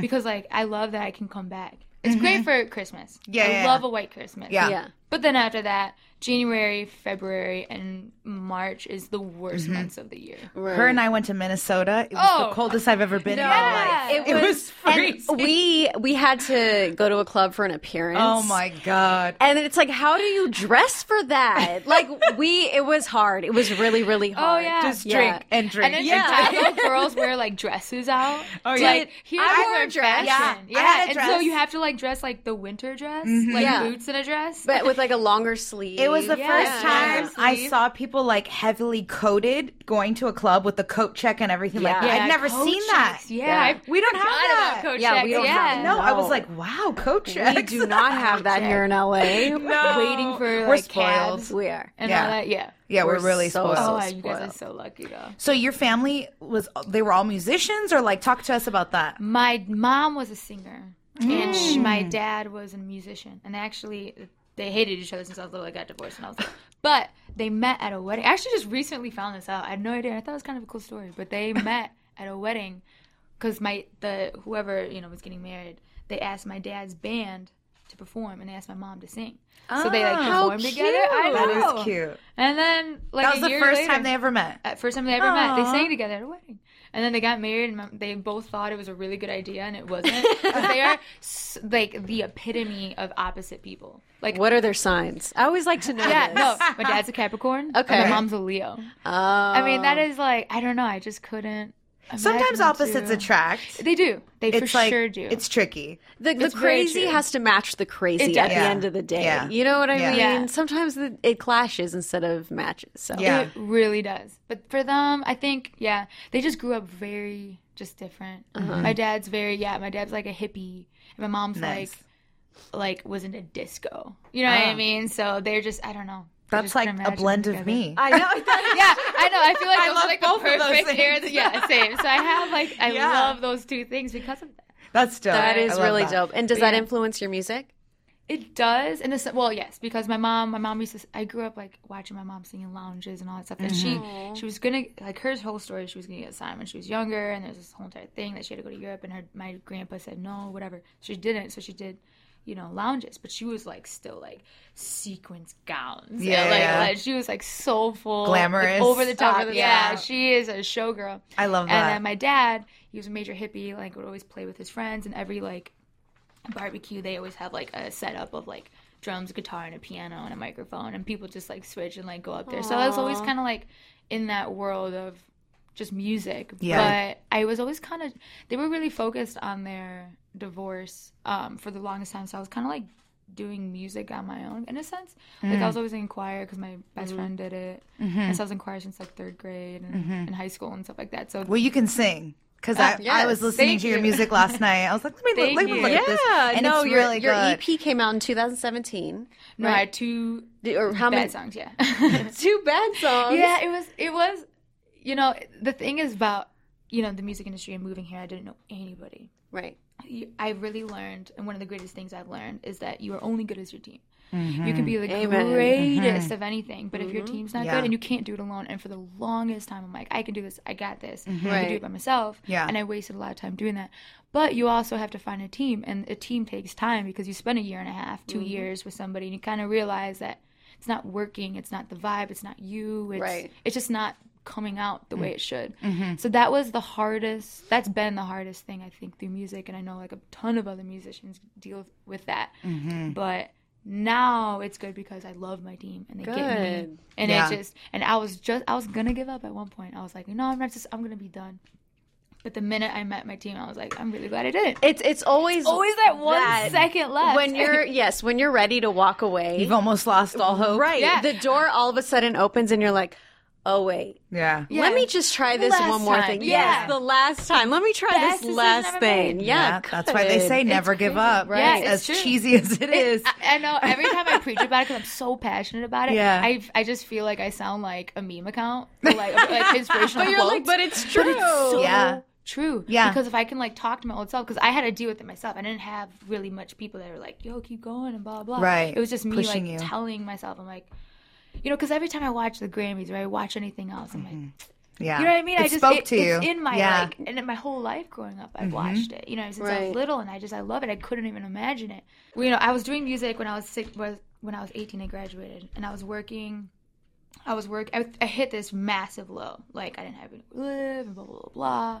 Because like I love that I can come back. It's great for Christmas. Mm-hmm. Yeah, I yeah, love a white Christmas. Yeah. Yeah. But then after that, January, February, and March is the worst Mm-hmm. months of the year. Her and I went to Minnesota. It was Oh. the coldest I've ever been in my life. It It was- was freezing. we we had to go to a club for an appearance. oh my god. And it's like, how do you dress for that? like we, it was hard. It was really, really hard. Oh, yeah. Just Yeah. drink and drink. And then Yeah. Chicago girls wear like dresses out. Oh, yeah. Like, here's I the wore a word dress. fashion. Yeah. I Yeah. had a and so you have to like dress like the winter dress, like Yeah. boots and a dress. But with like a longer sleeve. It was the Yeah. first time Yeah. I saw people like heavily coated going to a club with the coat check and everything like Yeah. that. Yeah, I'd never coat seen that. checks. Yeah, Yeah. We don't have that. About coat Yeah, checks. we don't yeah. have- No, I was like, wow, coat checks. we do not have that here in LA. No. waiting for We're spoiled. cabs We are. and Yeah. all that. Yeah. Yeah, we're, We're really so- spoiled. Oh, so you guys are so lucky though. So your family was they were all musicians or like talk to us about that. My mom was a singer, and she, Mm. my dad was a musician. And actually, they hated each other since I was little. I got divorced, and I was like, but they met at a wedding. I actually just recently found this out. I had no idea. I thought it was kind of a cool story, but they met at a wedding because my the whoever you know was getting married. They asked my dad's band to perform, and they asked my mom to sing. So they like oh, how performed together. I cute. know. That is cute. And then like That was the first later- time they ever met. at first time they ever met. They sang together at a wedding, and then they got married, and they both thought it was a really good idea, and it wasn't. they are like the epitome of opposite people. Like, What are their signs? I always like to know. yeah, this. no, my dad's a Capricorn. Okay. and my mom's a Leo. Oh. I mean, that oh. is like I don't know. I just couldn't. Sometimes opposites two. attract. They do. They It's for like sure do. it's tricky. the, the It's very crazy has to match the crazy at does. the end of the day. Yeah. You know what I Yeah. mean? Yeah. Sometimes the, it clashes instead of matches. So Yeah. It really does. But for them, I think, yeah, they just grew up very just different. Uh-huh. My dad's very, yeah, my dad's like a hippie. And my mom's Nice. like, like was in a disco. You know what I Ah. mean? So they're just, I don't know. I That's like a blend them of me. I know. Yeah, I know. I feel like I those love are like both the of those perfect things. pairs. Yeah, same. So I have like, I Yeah. love those two things because of that. That's dope. that I is love really that. dope. And does But that yeah. influence your music? It does, in the well, yes, because my mom, my mom used to. I grew up like watching my mom sing in lounges and all that stuff. And she, mm-hmm. she was gonna like her whole story. She was gonna get signed when she was younger, and there's this whole entire thing that she had to go to Europe. And her, my grandpa said no, whatever. She didn't, so she did, you know, lounges. But she was like still like sequins gowns. Yeah, and, like, yeah. like, she was like soulful, Glamorous. like, over the top. Over the yeah, she is a showgirl. I love that And then my dad, he was a major hippie, like would always play with his friends, and every like barbecue, they always have like a setup of like drums, guitar, and a piano and a microphone, and people just like switch and like go up there. So I was always kind of like in that world of just music. Yeah. But I was always kind of they were really focused on their divorce um, for the longest time. So I was kind of like doing music on my own in a sense. Like I was mm. always in choir because my best friend did it, mm-hmm. and so I was in choir since like third grade and mm-hmm. in high school and stuff like that. So Well, you can sing because uh, I, I yes. was listening Thank to your you. music last night. I was like, let me, Thank let me you. look at this. Yeah, and no, it's your, really your good. EP came out in 2017. no, I had two Or how many? songs. Yeah. Two bad songs. Yeah, it was. It was. You know, the thing is about you know the music industry and moving here. I didn't know anybody. Right. you, I really learned, and one of the greatest things I've learned is that you are only good as your team. Mm-hmm. You can be the greatest mm-hmm. of anything, but if your mm-hmm. team's not Yeah. good and you can't do it alone, and for the longest time, I'm like, I can do this, I got this, I can do it by myself. Yeah. And I wasted a lot of time doing that. But you also have to find a team, and a team takes time because you spend a year and a half, 2 years with somebody, and you kind of realize that it's not working, it's not the vibe, it's not you, it's, Right. it's just not coming out the mm. way it should. Mm-hmm. So that was the hardest. That's been the hardest thing I think through music, and I know like a ton of other musicians deal with that. Mm-hmm. But now it's good because I love my team and they get me, and Yeah. it just and I was just I was gonna give up at one point. I was like, no, I'm not just I'm gonna be done. But the minute I met my team, I was like, I'm really glad I did it. It's it's always Always that one second left when you're yes when you're ready to walk away. You've almost lost all hope. right, Yeah. the door all of a sudden opens and you're like, oh wait, Yeah. Yeah. let me just try this Last one more time. thing. Yeah. Yes, the last time. Let me try Best this last thing. made. Yeah, that's why they say never give crazy. up. Yeah, As true. cheesy as it is. I, I know every time I preach about it because I'm so passionate about it. Yeah. I I just feel like I sound like a meme account, like like inspirational But you're quotes. like, but it's true. But it's so Yeah. true. Yeah. Because if I can like talk to my old self, because I had to deal with it myself. I didn't have really much people that were like, "Yo, keep going" and blah blah. Right. It was just me Pushing like you. telling myself, I'm like, you know, because every time I watch the Grammys or I watch anything else, I'm like. yeah. You know what I mean? It I just spoke it- to you. It's in my yeah. like, and in my whole life growing up, I've mm-hmm. watched it. You know, since I was little, and I just I love it. I couldn't even imagine it. Well, you know, I was doing music when I was six. Was when I was 18, I graduated, and I was working. I was work. I, I hit this massive low. Like I didn't have anywhere to live, and blah blah blah, blah.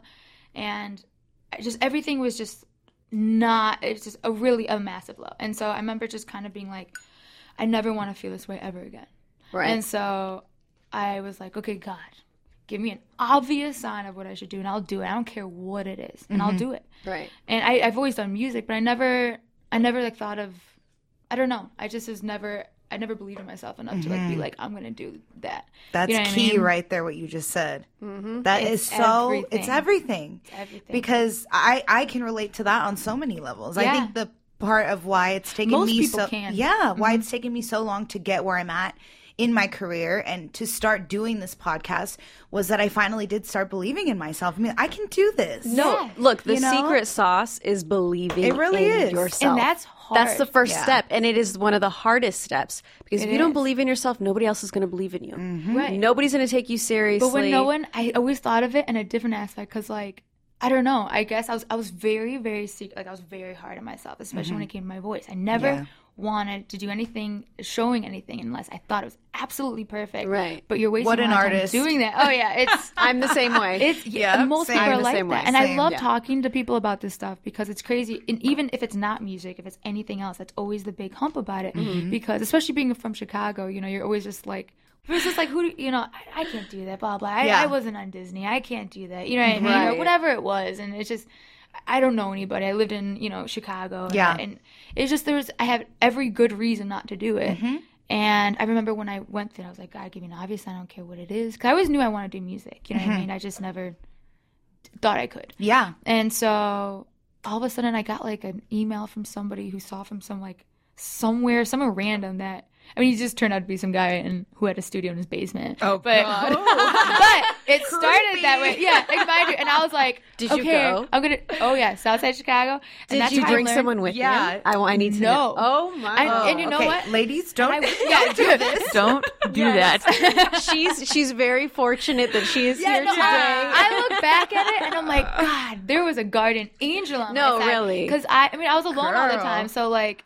and I just everything was just not. It's just a really a massive low. And so I remember just kind of being like, I never want to feel this way ever again. Right. And so I was like, okay, God, give me an obvious sign of what I should do, and I'll do it. I don't care what it is, and I'll mm-hmm. do it. right. And I, I've always done music, but I never, I never like thought of, I don't know. I just was never, I never believed in myself enough to like be mm-hmm. like, I'm gonna do that. That's You know what I key mean? right there, what you just said. Mm-hmm. That is It's so, it's everything. everything. everything. Because I, I can relate to that on so many levels. I think the part of why it's taken Most me so, can. Mm-hmm. yeah, why it's taken me so long to get where I'm at in my career and to start doing this podcast was that I finally did start believing in myself. I mean, I can do this. No, Yeah. look, the You know? secret sauce is believing It really in is. yourself. And that's hard. That's the first Yeah. step, and it is one of the hardest steps because if It you don't believe in yourself, nobody else is going to believe in you. Mm-hmm. right. Nobody's going to take you seriously. But when no one, I always thought of it in a different aspect because, like, I don't know. I guess I was I was very very secret. Like I was very hard on myself, especially when mm-hmm. it came to my voice. I never Yeah. Wanted to do anything, showing anything, unless I thought it was absolutely perfect. Right. But you're wasting What an lot time artist. doing that. Oh yeah, it's I'm the same way. it's yeah. Yeah, most same. people are the like same that, way. and I love Yeah. talking to people about this stuff because it's crazy. And even if it's not music, if it's anything else, that's always the big hump about it. Mm-hmm. Because especially being from Chicago, you know, you're always just like. It's just like who do you know? I, I can't do that. Blah blah. I, Yeah. I wasn't on Disney. I can't do that. You know what I mean? Right. Or whatever it was, and it's just I don't know anybody. I lived in you know Chicago. and- Yeah. and, it's just there was I have every good reason not to do it. Mm-hmm. And I remember when I went there, I was like, God, give me an obvious. I don't care what it is, because I always knew I wanted to do music. You know Mm-hmm. what I mean? I just never thought I could. Yeah. And so all of a sudden I got like an email from somebody who saw from some like somewhere, somewhere random that I mean he just turned out to be some guy and who had a studio in his basement. Oh, but God. but it started that way. Yeah, like mind you. And I was like, Did you okay, go? I'm gonna oh yeah, Southside Chicago. And Did that's you bring someone with Yeah. you? I, I need to No. know. Oh my! I- and you know okay, what? ladies, don't. I, yeah, do this. Don't do that. she's she's very fortunate that she is here no, today. I, I look back at it and I'm like, God, there was a guardian angel on No, my side. really. Because I, I mean, I was alone all the time, so like,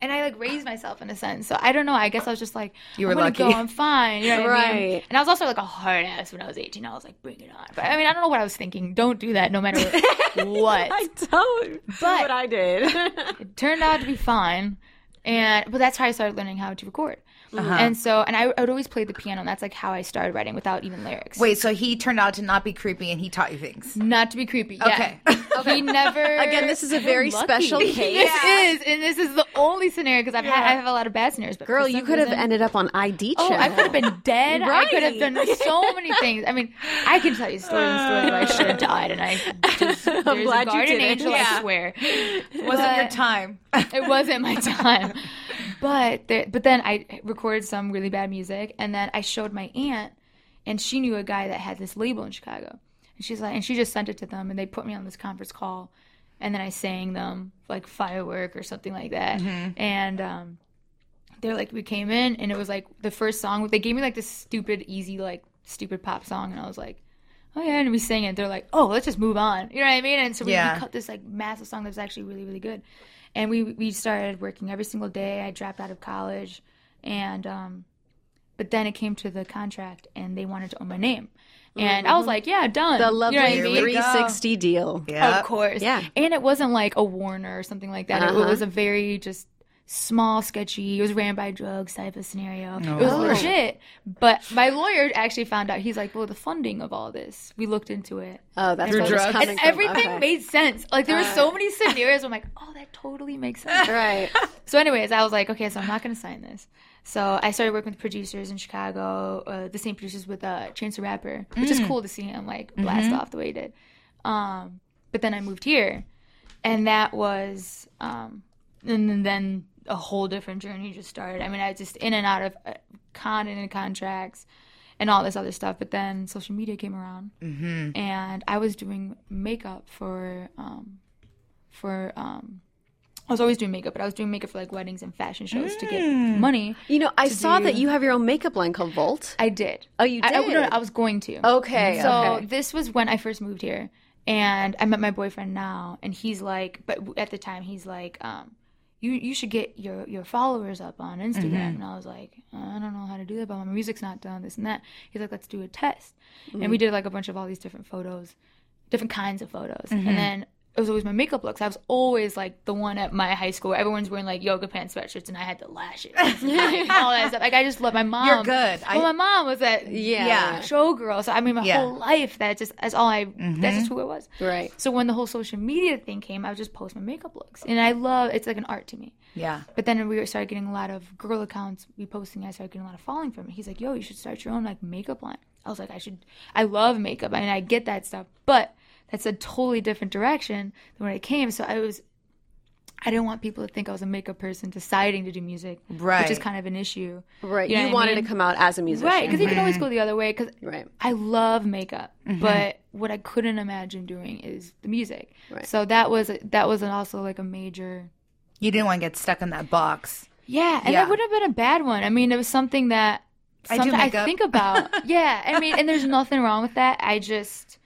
and I like raised myself in a sense. So I don't know. I guess I was just like, You I'm were gonna lucky. Go, I'm fine. You know what I mean? Right. And I was also like a hard ass when I was 18. I was like, bring it on. But I mean, I don't know what I was thinking. Don't do that, no matter what. I don't. But what I did. it turned out to be fine. And but that's how I started learning how to record. Uh-huh. And so, and I, I would always play the piano, and that's like how I started writing without even lyrics. Wait, so he turned out to not be creepy and he taught you things. Not to be creepy. Yeah. Okay. He never. Again, this is a very Lucky. special case. This is, and this is the only scenario because I've had I have a lot of bad scenarios. But Girl, you some could have ended up on ID Oh, check. I could have been dead. I could have done so many things. I mean, I can tell you stories and stories where I should have died, and I just there's glad a you didn't. angel. Yeah. I swear, Wasn't your time. it wasn't my time. But there, but then I recorded some really bad music, and then I showed my aunt, and she knew a guy that had this label in Chicago, and she's like, and she just sent it to them, and they put me on this conference call, and then I sang them like firework or something like that. Mm-hmm. And um, they're like, we came in, and it was like the first song. They gave me like this stupid, easy, like stupid pop song, and I was like. Oh yeah, and we sang it. They're like, "Oh, let's just move on." You know what I mean? And so we, Yeah. we cut this like massive song that was actually really, really good. And we we started working every single day. I dropped out of college, and um, but then it came to the contract, and they wanted to own my name, and I was like, "Yeah, done." The You know lovely I mean? 360 deal. Yeah. Of course. Yeah. And it wasn't like a Warner or something like that. It Uh-huh. was a very just small, sketchy, it was ran by drugs type of scenario. It was Oh. legit. But my lawyer actually found out. He's like, well, the funding of all this, we looked into it. Oh, that's Through where drugs? coming And from. everything Okay. made sense. Like there were so many scenarios. I'm like, oh, that totally makes sense. right. So, anyways, I was like, okay, so I'm not going to sign this. So I started working with producers in Chicago, uh, the same producers with uh, Chance the Rapper, which is cool to see him like blast off the way he did. Um, but then I moved here, and that was, um, and then a whole different journey just started. I mean, I was just in and out of uh, and contracts and all this other stuff. But then social media came around, and I was doing makeup for um, for um, I was always doing makeup, but I was doing makeup for like weddings and fashion shows to get mm. money. You know, I saw do- that you have your own makeup line called Volt. I did. Oh, you I, I, did? no, I was going to. Okay. So okay. this was when I first moved here, and I met my boyfriend now, and he's like, but at the time he's like, um, you you should get your your followers up on Instagram, mm-hmm. and I was like, I don't know how to do that, but my music's not done, this and that. He's like, let's do a test, and mm-hmm. we did like a bunch of all these different photos, different kinds of photos, and mm-hmm. then. It was always my makeup looks. I was always like the one at my high school. Where everyone's wearing like yoga pants, sweatshirts, and I had the lashes, and all that stuff. Like I just love my mom. You're good. I- my mom was that Yeah. Yeah. showgirl. So I mean, my Yeah. whole life that just that's all I Mm-hmm. that's just who I was. Right. So when the whole social media thing came, I would just post my makeup looks, and I love it's like an art to me. Yeah. But then we started getting a lot of girl accounts reposting. I started getting a lot of following from it. He's like, "Yo, you should start your own like makeup line." I was like, "I should." I love makeup. I mean, I get that stuff, but that's a totally different direction than when it came. So I was. I didn't want people to think I was a makeup person deciding to do music, which is kind of an issue. Right. You You, know what I wanted mean? to come out as a musician. Right, because you can always go the other way. Because Right. I love makeup, mm-hmm. but what I couldn't imagine doing is the music. Right. So that was that was an also like a major. You didn't want to get stuck in that box. Yeah, and Yeah. it wouldn't have been a bad one. I mean, it was something that I do I, think about. yeah, I mean, and there's nothing wrong with that. I just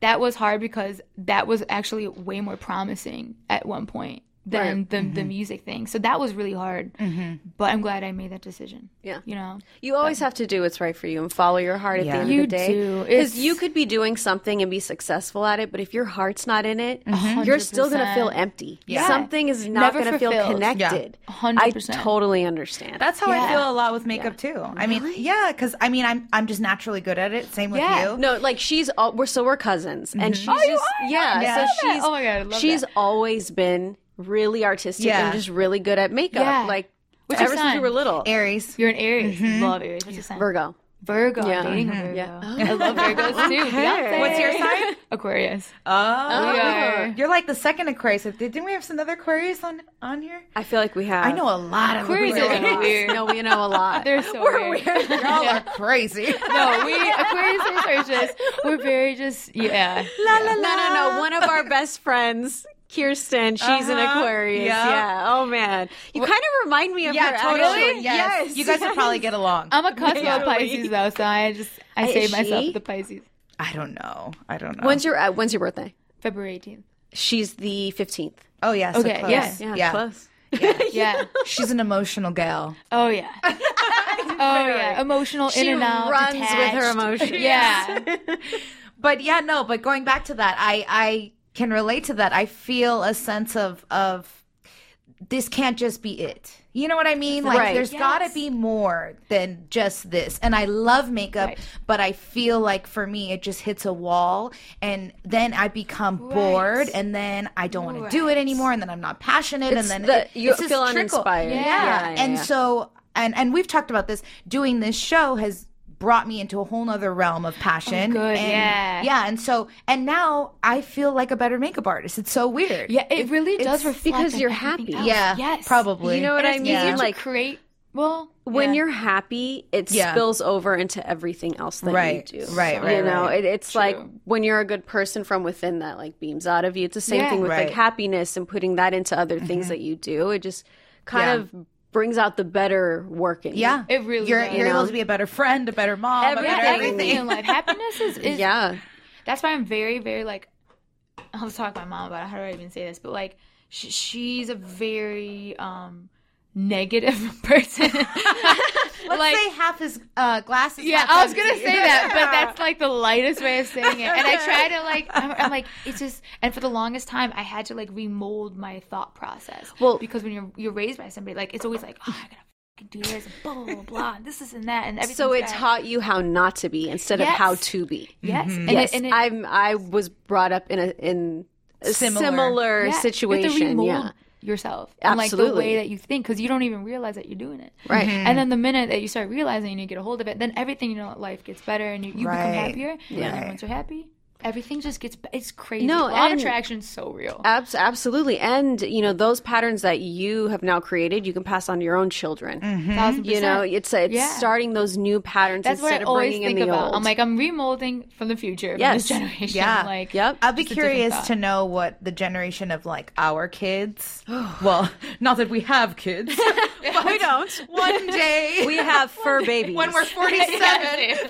that was hard because that was actually way more promising at one point than Right. the the music thing. So that was really hard. Mm-hmm. But I'm glad I made that decision. Yeah. you know. You always have to do what's right for you and follow your heart at Yeah. the end You of the day. Because you could be doing something and be successful at it, but if your heart's not in it, you're still going to feel empty. Yeah. Something is not going to feel connected. Yeah. 100%. I totally understand. That's how I feel a lot with makeup too. I mean, yeah, because I mean, I'm I'm just naturally good at it. Same with Yeah. you. no, like she's all, we're so we're cousins, and mm-hmm. she's Oh, you just are? yeah. Yeah. So I love that. she's Oh my God, I love she's that. always been really artistic Yeah. and just really good at makeup. Yeah. Like What's ever since we sign? were little. Aries. You're an Aries. Love Aries. What's your sign? Virgo. Virgo. Yeah. I'm dating a Mhm. Virgo. Yeah. I love Virgos too. Beyonce. What's your sign? Aquarius. Oh, We are. you're like the second Aquarius. Didn't we have some other Aquarius on on here? I feel like we have. I know a lot of Aquarius Aquarius. really weird. No, we know a lot. They're so weird. Y'all are crazy. No, we Aquarius are just we're very just yeah. la la No, no, no. One of our best friends, Kirsten, she's an Uh-huh. Aquarius. Yeah. Yeah. Oh man, you kind of remind me of Yeah, her. totally. actually. Yes. You guys would probably get along. I'm a Cosmo Totally. Pisces though, so I just I Is save myself she? with the Pisces. I don't know. I don't know. When's your uh, When's your birthday? February 18th. She's the fifteenth. oh yeah. So Okay, close. yes. Yeah, yeah. close. Yeah. She's an emotional gal. Oh yeah. oh yeah. Emotional She in and out. runs with her emotions. Yeah. but yeah, no. But going back to that, I I can relate to that. I feel a sense of of this can't just be it. You know what I mean? Like Right. there's Yes. got to be more than just this. And I love makeup, Right. but I feel like for me it just hits a wall and then I become bored and then I don't want to do it anymore and then I'm not passionate It's and then the- it, you feel uninspired. Yeah. Yeah, yeah, and yeah. so and and we've talked about this doing this show has brought me into a whole nother realm of passion oh, good, and, yeah. yeah and so and now i feel like a better makeup artist it's so weird Yeah, it really does reflect because you're happy. else. yeah Yes. probably You know what And I it's mean? easier to Like create well when you're happy, it Yeah. spills over into everything else that Right, you do. right, right, You know, right. it, it's like when you're a good person from within that like beams out of you. It's the same Yeah. thing with Right. like happiness and putting that into other things mm-hmm. that you do. It just kind Yeah. of brings out the better work in you. Yeah, It really you're does. you're You able to be a better friend, a better mom, Every- a better everything everything. in life. Happiness is, is Yeah. that's why I'm very, very like. I was talking to my mom about it. how do I even say this, but like sh- she's a very um negative person. Let's like, say half his uh, glasses. yeah, I was gonna say that, but that's like the lightest way of saying it. And I try to like, I'm, I'm like, it's just, and for the longest time, I had to like remold my thought process. Well- because when you're you're raised by somebody, like it's always like, oh, I gotta fucking do this, blah blah blah, blah and this, this, and that, and everything. So it taught you how not to be instead of how to be. yes, and yes, it, and it, I'm. I was brought up in a in a Similar. similar, Yeah, you have to situation. remold Yeah, yourself and like the way that you think because you don't even realize that you're doing it. Right. Mm-hmm. and then the minute that you start realizing and you get a hold of it then everything you know life gets better and you, you become happier. Yeah. and then once you're happy everything just gets it's crazy No, law of and- attraction's so real Abs- absolutely. And, you know, those patterns that you have now created, you can pass on to your own children. Mm-hmm. Thousand You know, it's, it's Yeah. starting those new patterns that's what instead I of always bringing think in the about. old. I'm like, I'm remolding from the future, from Yes. this generation. Yeah. Like, Yep. I'd be Just a different curious to know what the generation of like our kids. well, not that we have kids. we don't. One day we have fur babies. when we're 47.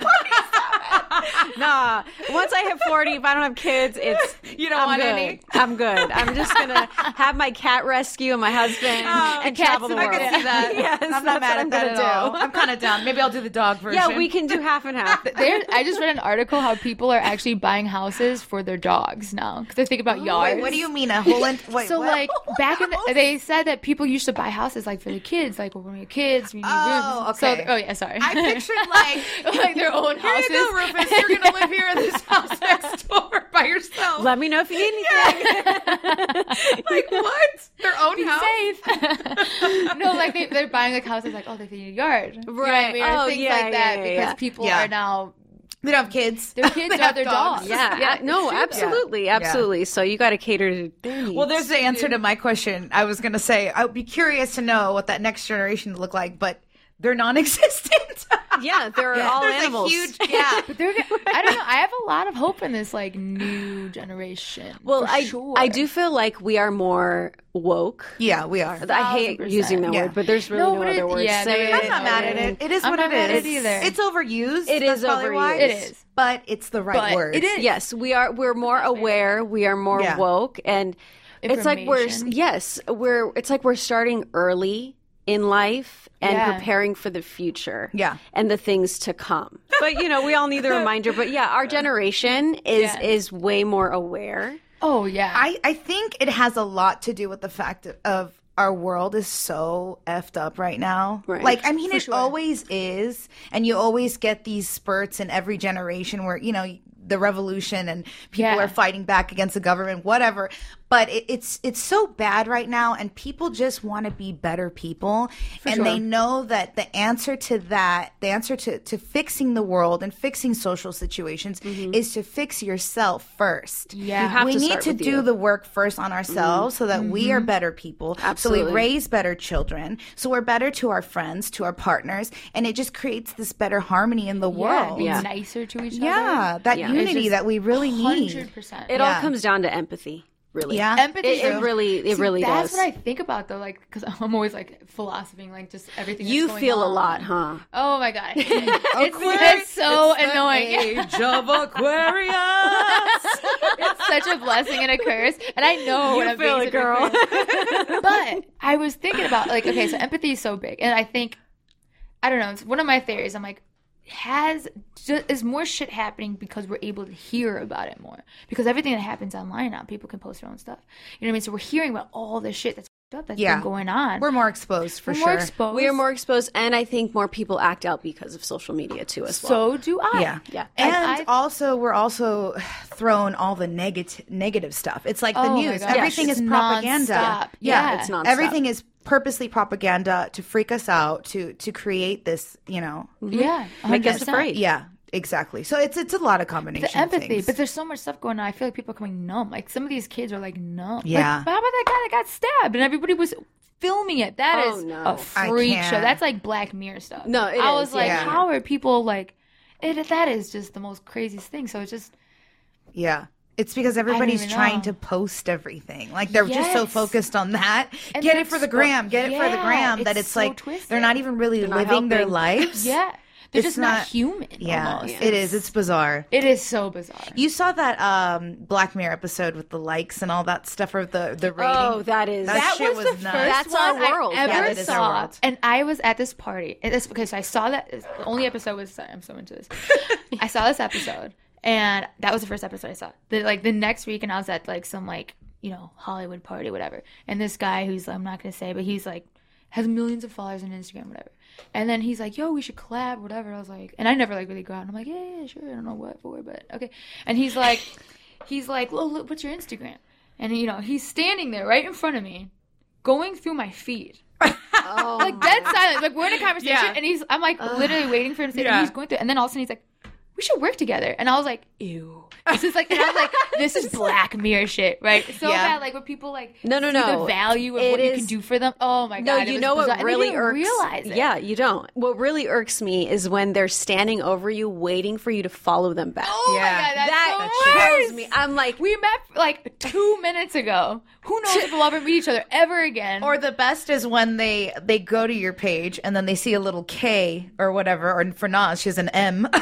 nah. Once I hit 40, if I don't have kids, it's You don't I'm want good. any? I'm good. I'm just gonna have my cat rescue and my husband oh, and travel the I world. can see that. Yes, I'm not what mad I'm at that gonna at do. all. I'm kind of down. Maybe I'll do the dog version. Yeah, we can do half and half. there, I just read an article how people are actually buying houses for their dogs now because they think about oh, yards. Wait, what do you mean a whole? Ent- wait, so what? like back in the, they said that people used to buy houses like for the kids, like when we were kids, we need Oh, rooms. okay. So, oh yeah, sorry. I pictured like like their own houses. Here houses. you go, Rufus. You're gonna live here in this house next door by yourself. Let me know if you need anything. like what? Their own Be house? safe. no, like they, they're buying like houses, like oh, they need a yard, You know I Right. mean? Or Oh, things yeah, like that yeah, yeah, because yeah. people Yeah. are now They don't have kids. their kids They are have their dogs. Yeah, yeah, no, it's true, though. absolutely, absolutely. So you got to cater to their. Well, there's the answer to my question. I was gonna say I would be curious to know what that next generation would look like, but they're non-existent. Yeah, they're all There's animals. a huge gap. But they're, I don't know. I have a lot of hope in this like new generation. well, for I sure. I do feel like we are more woke. yeah, we are. I hate percent. using that Yeah. word, but there's really No, no, but other it- word. yeah, to there say is it. I'm not mad at it. It is I'm what not it mad at it either. It's overused. It That's why. overused. It is. but it's the right But word. it is. Yes, we are. We're more aware. We are more Yeah. woke, and it's like we're yes, we're. It's like we're starting early in life and Yeah. preparing for the future. Yeah. and the things to come. But you know, we all need the reminder. But yeah, our generation is Yeah. is way more aware. Oh yeah. I, I think it has a lot to do with the fact of, of our world is so effed up right now. Right. Like, I mean, it always is. And you always get these spurts in every generation where, you know, the revolution and people Yeah. are fighting back against the government, whatever. But it, it's it's so bad right now, and people just want to be better people, and they know that the answer to that, the answer to to fixing the world and fixing social situations, mm-hmm. is to fix yourself first. Yeah. You have we to need to do you. the work first on ourselves so that we are mm-hmm. better people. Absolutely. So we raise better children. So we're better to our friends, to our partners, and it just creates this better harmony in the yeah, world. be Yeah. nicer to each Yeah, other. that Yeah. It's unity that we really need. Hundred percent. It Yeah. all comes down to empathy, really. Yeah. Empathy. It, it really, it See, really that's does. That's what I think about though, like because I'm always like philosophing, like just everything. that's you going feel a lot, huh? Oh my god, it's, it's so annoying. Age of Aquarius. it's such a blessing and a curse, and I know You when I'm feel being it, a girl. but I was thinking about like, okay, so empathy is so big, and I think I don't know. It's one of my theories. I'm like, has is more shit happening because we're able to hear about it more because everything that happens online now, people can post their own stuff. You know what I mean? So we're hearing about all this shit that's f***ed up that's Yeah. been going on. We're more exposed for We're sure. more exposed. We are more exposed, and I think more people act out because of social media too, as well. So do I. Yeah, Yeah. and I- also we're also thrown all the negative negative stuff. It's like the Oh my news. Everything It's is propaganda. nonstop. Yeah, Yeah. It's nonstop. everything is purposely propaganda to freak us out, to to create this, you know, Yeah. Make us afraid. yeah. exactly. So it's it's a lot of combination. the empathy, of things. but there's so much stuff going on. I feel like people are coming numb. Like some of these kids are like numb. Yeah. Like, how about that guy that got stabbed and everybody was filming it? That oh, is Oh, no. a I freak show. That's like Black Mirror stuff. No, it I is, was like, yeah. how are people like? It, that is just the most craziest thing. So it's just Yeah. It's because everybody's trying know. to post everything. Like they're just so focused on that. And get it for the gram. Get it for the yeah, gram. That it's it's so like twisted. they're not even really not living their lives. yeah, they're It's just not, not- human. Yeah, almost. it is. It's bizarre. It is so bizarre. You saw that um, Black Mirror episode with the likes and all that stuff, or the the rating. Oh, that is. That that shit was, was the nuts. first That's our one I world. ever Yeah, that is our saw, world. and I was at this party. And this because I saw that the only episode was. Sorry, I'm so into this. I saw this episode, and that was the first episode I saw. The, like the next week, and I was at like some like you know Hollywood party, whatever. And this guy who's I'm not gonna say, but he's like has millions of followers on Instagram, whatever. And then he's like, "Yo, we should collab, whatever." I was like, and I never like really go out. And I'm like, "Yeah, yeah, sure." I don't know what for, but okay. And he's like, he's like, "Well, look, what's your Instagram?" And you know, he's standing there right in front of me, going through my feed. Oh like dead silent. Like we're in a conversation, Yeah. and he's I'm like literally waiting for him to say, and he's going through, and then all of a sudden he's like, "We should work together," and I was like, "Ew." This is like, and I was like, "This is Black Mirror shit, right?" So Yeah. bad, like when people like No, no, see no. the value of It what you can do for them. Oh my god! it you know bizarre. what really irks. realize it. Yeah, you don't. What really irks me is when they're standing over you, waiting for you to follow them back. Oh Yeah. my god, that's that the kills me. I'm like, We met like two minutes ago. Who knows if we'll ever meet each other ever again? Or the best is when they they go to your page and then they see a little K or whatever, or for Nas, she has an M.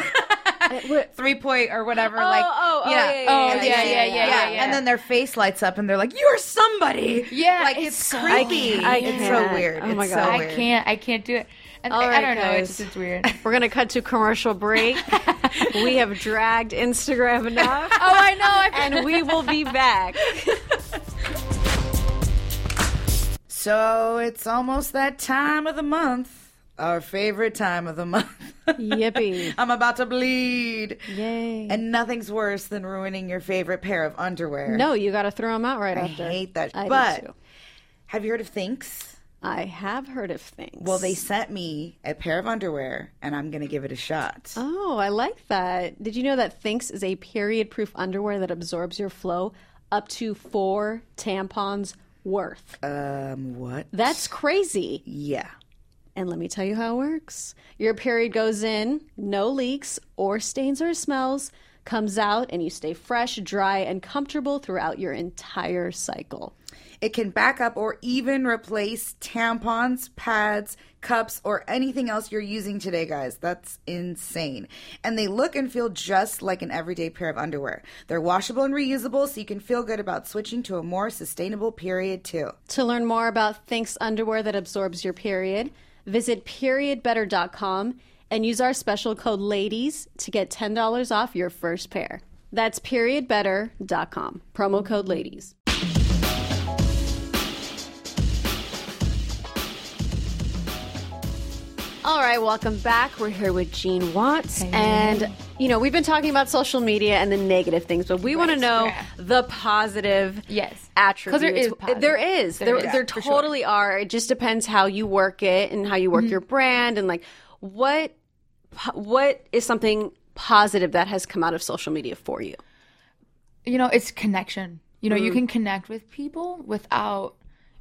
Three point or whatever, oh, like oh, oh, yeah, yeah, yeah, Oh, yeah, yeah, yeah, yeah, yeah, yeah, yeah. and then their face lights up and they're like, "You're somebody." Yeah, like it's it's, so- creepy. I it's so weird. Oh my God. so I can't. I can't do it. And All I, I don't know. It's just it's weird. we're gonna cut to commercial break. we have dragged Instagram enough, oh, I know. I and we will be back. So it's almost that time of the month, our favorite time of the month. Yippee! I'm about to bleed. Yay! And nothing's worse than ruining your favorite pair of underwear. no, you got to throw them out right I after. I hate that. I but too. have you heard of Thinx? I have heard of things. Well, they sent me a pair of underwear, and I'm gonna give it a shot. Oh, I like that. Did you know that Thinx is a period proof underwear that absorbs your flow up to four tampons worth? Um, what? That's crazy. Yeah. And let me tell you how it works. Your period goes in, no leaks or stains or smells, comes out, and you stay fresh, dry, and comfortable throughout your entire cycle. It can back up or even replace tampons, pads, cups, or anything else you're using today, guys. That's insane. And they look and feel just like an everyday pair of underwear. They're washable and reusable, so you can feel good about switching to a more sustainable period, too. To learn more about Thinx underwear that absorbs your period, visit periodbetter.com and use our special code LADIES to get $10 off your first pair. That's periodbetter.com. Promo code LADIES. All right, welcome back. We're here with Gene Watts. And, you know, we've been talking about social media and the negative things, but we want to know yeah. the positive Yes. attributes. there is positive. There is. There There, is, there for sure. totally are. It just depends how you work it and how you work your brand and like what what is something positive that has come out of social media for you. you know, it's connection. You know, you Mm. can connect with people without,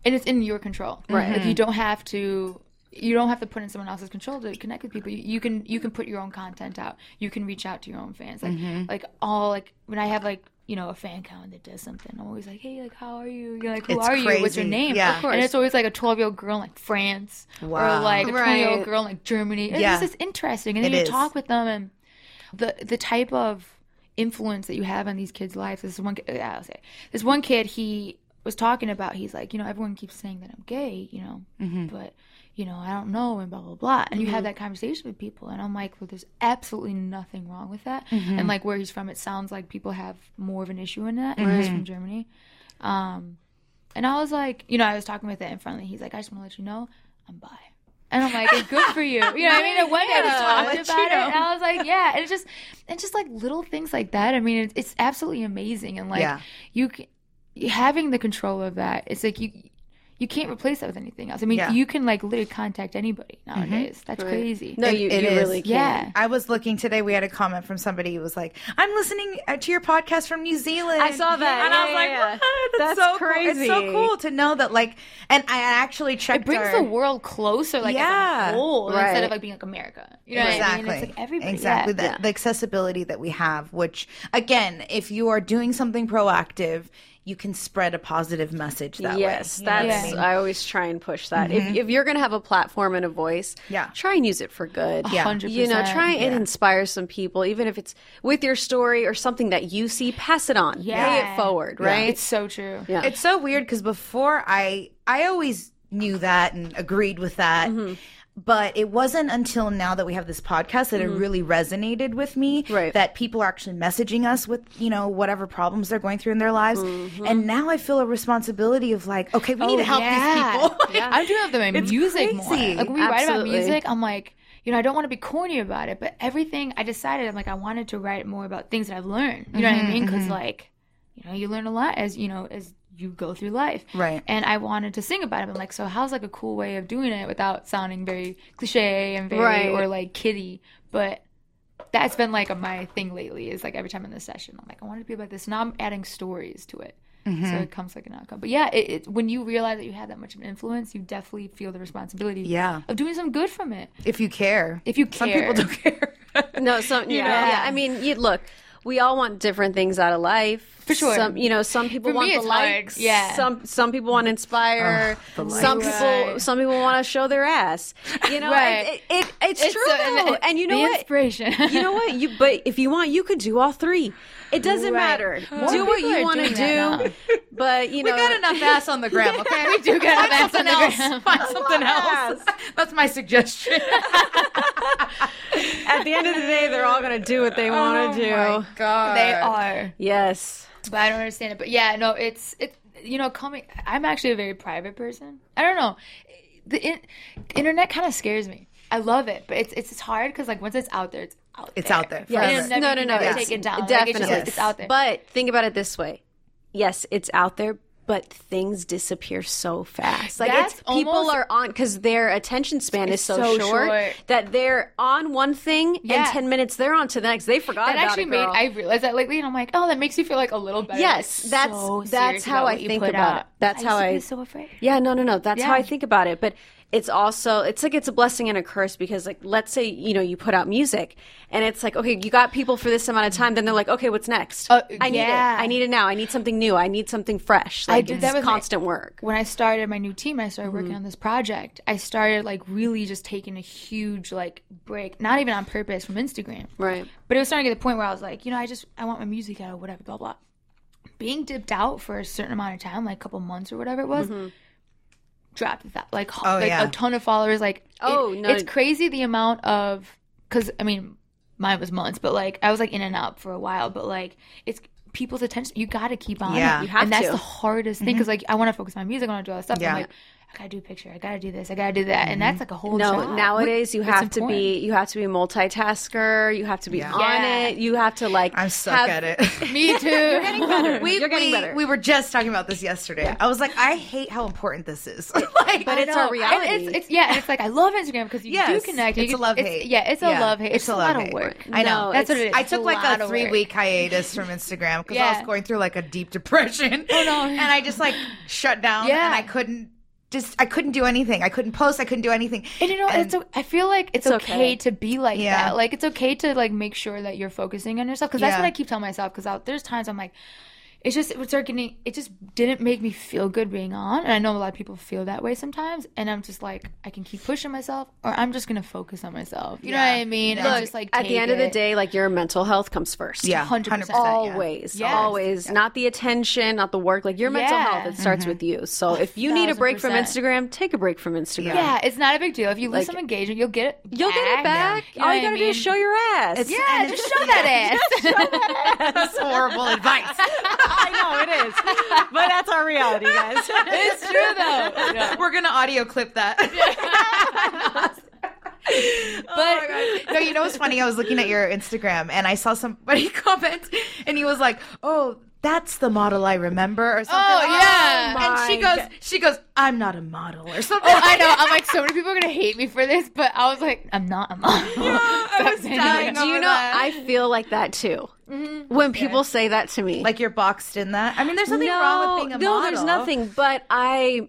and it's in your control. Right. Like you don't have to. You don't have to put in someone else's control to connect with people. You, you can you can put your own content out. You can reach out to your own fans. Like like all like when I have like you know a fan account that does something, I'm always like, hey, like how are you? You're like, who It's are you? What's your name? Yeah. Of and it's always like a 12 year old girl in like France Wow. or like a 20 year old girl in like Germany. It's Yeah. just it's interesting, and then It you is. talk with them and the the type of influence that you have on these kids' lives. This one, yeah, I'll say this one kid. He was talking about. He's like, you know, everyone keeps saying that I'm gay, you know, Mm-hmm. but you know, I don't know, and blah blah blah. And you have that conversation with people, and I'm like, well, there's absolutely nothing wrong with that. Mm-hmm. And like where he's from, it sounds like people have more of an issue in that. and He's Mm-hmm. from Germany. Um, and I was like, you know, I was talking with it in front of me. He's like, I just want to let you know, I'm bi. And I'm like, it's good for you. You know what I mean? And one day we talked about you it, know. and I was like, yeah. And it's just, and just like little things like that. I mean, it's, it's absolutely amazing. And like, Yeah. you can, having the control of that, it's like you, you can't replace that with anything else. I mean, Yeah. you can like literally contact anybody nowadays. That's crazy. No, It- you, it you is. really can. Yeah. I was looking today. We had a comment from somebody who was like, "I'm listening uh, to your podcast from New Zealand." I saw that. and I Yeah, was like, yeah, yeah. "What? That's, That's so cool. It's so cool to know that, like, and I actually checked. It brings our- the world closer, like Yeah. as a whole, Right. instead of like being like America. You know what I exactly. mean? It's like everybody. exactly Yeah. that the accessibility that we have. Which again, if you are doing something proactive, you can spread a positive message that yes, way. You know that's. I I, always try and push that. If, if you're going to have a platform and a voice, Yeah. try and use it for good. Yeah. 100%. You know, try and inspire some people, even if it's with your story or something that you see. Pass it on. Yeah. Pay it forward. Right. It's so true. yeah. It's so weird because before I I always knew that and agreed with that. Mm-hmm. But it wasn't until now that we have this podcast that it really resonated with me. Mm-hmm. Right. That people are actually messaging us with, you know, whatever problems they're going through in their lives. Mm-hmm. And now I feel a responsibility of like, okay, we need to help Oh, yeah. these people. I'm doing that with my It's music more. Like when we write about music, I'm like, you know, I don't want to be corny about it, but everything I decided, I'm like, I wanted to write more about things that I've learned. You know what I mean? Because like, you know, you learn a lot as you know as you go through life. Right. And I wanted to sing about it. I'm like, so how's like a cool way of doing it without sounding very cliche and very Right. or like kiddie? But that's been like my thing lately. Is like every time in the session, I'm like, I want it to be about this. Now I'm adding stories to it. Mm-hmm. So it comes like an outcome. But yeah, it, it, when you realize that you have that much of an influence, you definitely feel the responsibility Yeah. of doing some good from it. if you care. If you care. Some people don't care. No, some you know, know? yeah. I mean, you look. We all want different things out of life. For sure. Some, you know, some people For want me, the it's hard. likes. Yeah. Some some people want to inspire. some likes. people Right. some people want to show their ass. You know, Right. it, it, it- it's, It's true so- and though. it- And, you know the what? inspiration. You know what? You but if you want, you could do all three. It doesn't Right. matter. More do what you want to do. But you know, We got enough ass on the gram, okay? we do got enough ass on the else. gram. Find something else. That's my suggestion. at the end of the day, they're all going to do what they oh want to do. Oh God. they are. Yes. But I don't understand it. But yeah, no, it's it's you know coming. I'm actually a very private person. I don't know. The in, internet kind of scares me. I love it, but it's it's, it's hard because like once it's out there, it's out. It's there. out there Yeah, forever. No, no, no. never yes. Take it down. Like, Definitely. it's, just, it's out there. But think about it this way. Yes, it's out there, but things disappear so fast. Like That's it's people almost- are on because their attention span is so, so short, short. that they're on one thing Yeah. and ten minutes they're on to the next. They forgot that about actually it, made. I realized that lately, and I'm like, oh, that makes you feel like a little better. Yes, that's- so that's how I think about out. it. That's I how I- be so afraid. Yeah, no, no, no. That's how I think about it. But it's also it's like it's a blessing and a curse because like let's say you know you put out music and it's like okay you got people for this amount of time then they're like okay what's next Uh, I need yeah. it I need it now I need something new I need something fresh like did it's that with my- constant work when I started my new team, I started Mm-hmm. working on this project. I started like really just taking a huge like break, not even on purpose from Instagram. right But it was starting to get to the point where I was like, you know, I just I want my music out or whatever, blah blah. Being dipped out for a certain amount of time, like a couple months or whatever it was, Mm-hmm. Dropped that like Oh, like yeah. a ton of followers. Like, it- Oh, no. it's crazy the amount of because I mean, mine was months, but like I was like in and out for a while, but like it's people's attention. You got to keep on. Yeah. it. You have and that's to. the hardest thing mm-hmm. because like I want to focus on my music, I want to do all that stuff. Yeah. I'm like, I gotta do a picture, I gotta do this, I gotta do that, and that's mm-hmm. like a whole no job. nowadays you It's have to important. be you have to be multitasker you have to be on Yeah. it you have to like I'm stuck have- at it. Me too. You're getting better. we, You're getting we, better. we were just talking about this yesterday. I was like, I hate how important this is. like, but it's our reality And it's, it's yeah, it's like I love Instagram because you Yes, do connect. You it's a love it's- hate. Yeah, it's a Yeah, love hate. It's, it's a a, lot hate. of work. I know. No, That's what it is. I took like a three week hiatus from Instagram because I was going through like a deep depression. Oh no. And I just like shut down Yeah. and I couldn't just I couldn't do anything. I couldn't post. I couldn't do anything. And you know, And- it's o- I feel like it's, It's okay. okay. to be like Yeah. that. Like it's okay to like make sure that you're focusing on yourself because that's Yeah. what I keep telling myself. Because there's times I'm like, it's just it was start getting. It just didn't make me feel good being on, and I know a lot of people feel that way sometimes. And I'm just like, I can keep pushing myself, or I'm just gonna focus on myself. You know what I mean? And Look, just like at the take end of the day like your mental health comes first yeah, 100%. 100%. yeah. always Yes. always not the attention not the work like your mental Yeah. health it starts with you so if you need a break from instagram take a break from instagram Yeah, it's not a big deal. If you lose Like- some engagement, you'll get it. you'll get it back You all you what I gotta do is show your ass It's- Yeah, and just it's- show that ass. That's horrible advice. i know it is but that's our reality guys it's true though. We're gonna audio clip that. but oh no, you know what's funny? I was looking at your Instagram and I saw somebody comment and he was like, "Oh." That's the model I remember or something. Oh, like yeah. that. and she goes, she goes, I'm not a model or something. Oh, I know. I'm like, so many people are gonna hate me for this, but I was like, I'm not a model. I was dying Do you know? that. I feel like that too. When people say that to me, like you're boxed in that. I mean, there's nothing no, wrong with being a no, model. there's nothing. But I,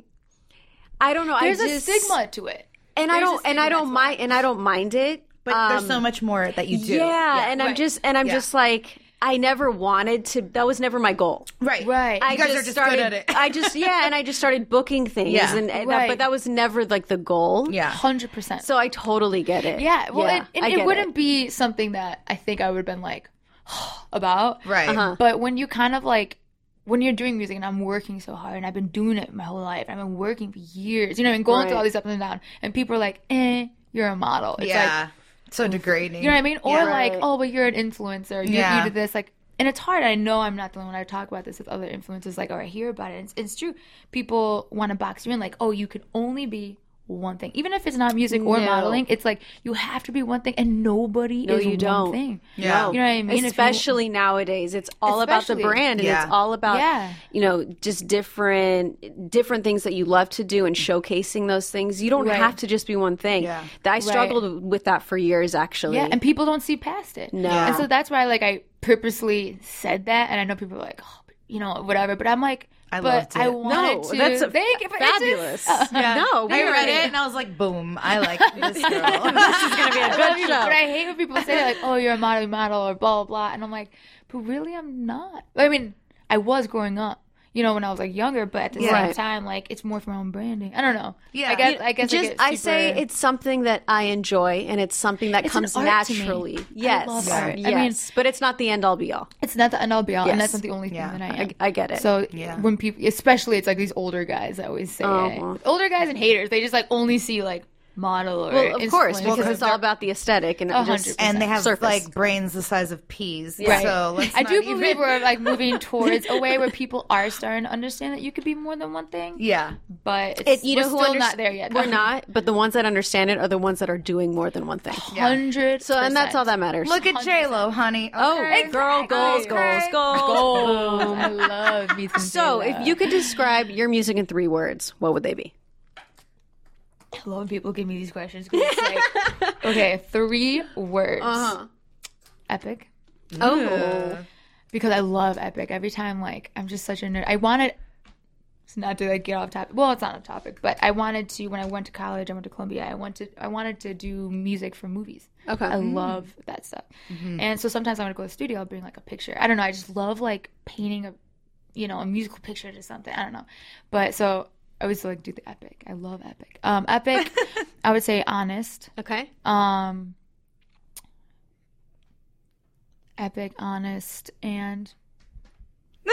I don't know. There's I a just, stigma to it. and I There's a don't, and I don't that's mind, and I don't mind it. But there's Um, so much more that you do. Yeah, and I'm right. just, and I'm Yeah. just like, I never wanted to. That was never my goal. Right. Right. I You guys just are just started, good at it. I just, yeah, and I just started booking things, Yeah. and, and that, but that was never like the goal. Yeah. Hundred percent. So I totally get it. Yeah, well, Yeah, it, I and it wouldn't be something that I think I would have been like about. Right. Uh-huh. But when you kind of like, when you're doing music and I'm working so hard and I've been doing it my whole life, I've been working for years, you know, and going through all these ups and downs, and people are like, eh, you're a model. It's yeah. like, so degrading. you know what I mean? Or Yeah. like, Right. oh, but you're an influencer. You, Yeah. you did this. Like, and it's hard. I know I'm not the only one. I talk about this with other influencers, like, or I hear about it. It's, it's true. People want to box you in, like, oh, you can only be one thing. Even if it's not music or No. modeling, it's like you have to be one thing, and nobody No, is you one don't. thing. Yeah. You know what I mean? If you- Especially nowadays, it's all about the brand, and Yeah. it's all about Yeah. you know just different different things that you love to do and showcasing those things. You don't Right. have to just be one thing. Yeah. That I struggled with that for years, actually. Yeah, and people don't see past it. No. And so that's why like I purposely said that and I know people are like, oh, you know, whatever, but I'm like I but loved I it. wanted no, to that's a, Thank you, but it's fabulous. Uh, uh, just- No, I we read it and I was like, boom, I like this girl. This is gonna be a good show. But I hate when people say like, "Oh, you're a model, model," or blah blah blah, and I'm like, "But really, I'm not." I mean, I was growing up, you know, when I was like younger, but at the Yeah. same time, like it's more for my own branding. I don't know. Yeah. I guess. You- I guess just I, I, get say it's something that I enjoy and it's something that It's an comes art to me. naturally. I Yes. love art. I Yes. mean- but it's not the end all be all. it's not the end all be all, Yes. and that's not the only thing Yeah. that I am. I, I get it. So Yeah. when people, especially it's like these older guys that always say Uh-huh. it. older guys and haters, they just like only see like model or well, of course, influencer. because it's all about the aesthetic and just and they have surface. like brains the size of peas. Right. So let's I not do even- believe we're like moving towards a way where people are starting to understand that you could be more than one thing. Yeah. But it's, It, you we're know who still not there yet. We're not, but the ones that understand it are the ones that are doing more than one thing. Hundred. So, and that's all that matters. Look at J Lo, honey. Oh, Okay. girl, goals, goals, goals. goals. I love me some So, J-Lo. if you could describe your music in three words, what would they be? I love when people give me these questions. 'cause it's like, okay, three words. Uh-huh. Epic. Oh, because I love Epic. Every time, like, I'm just such a nerd. I wanted it's not to like get off topic. Well, it's not off topic, but I wanted to when I went to college. I went to Columbia. I went to I wanted to do music for movies. Okay. I love that stuff. And so sometimes I would go to the studio. I'll bring like a picture. I don't know. I just love like painting a, you know, a musical picture to something. I don't know. But so I always like do the epic. I love epic. Um, epic. I would say honest. okay. Um, epic, honest, and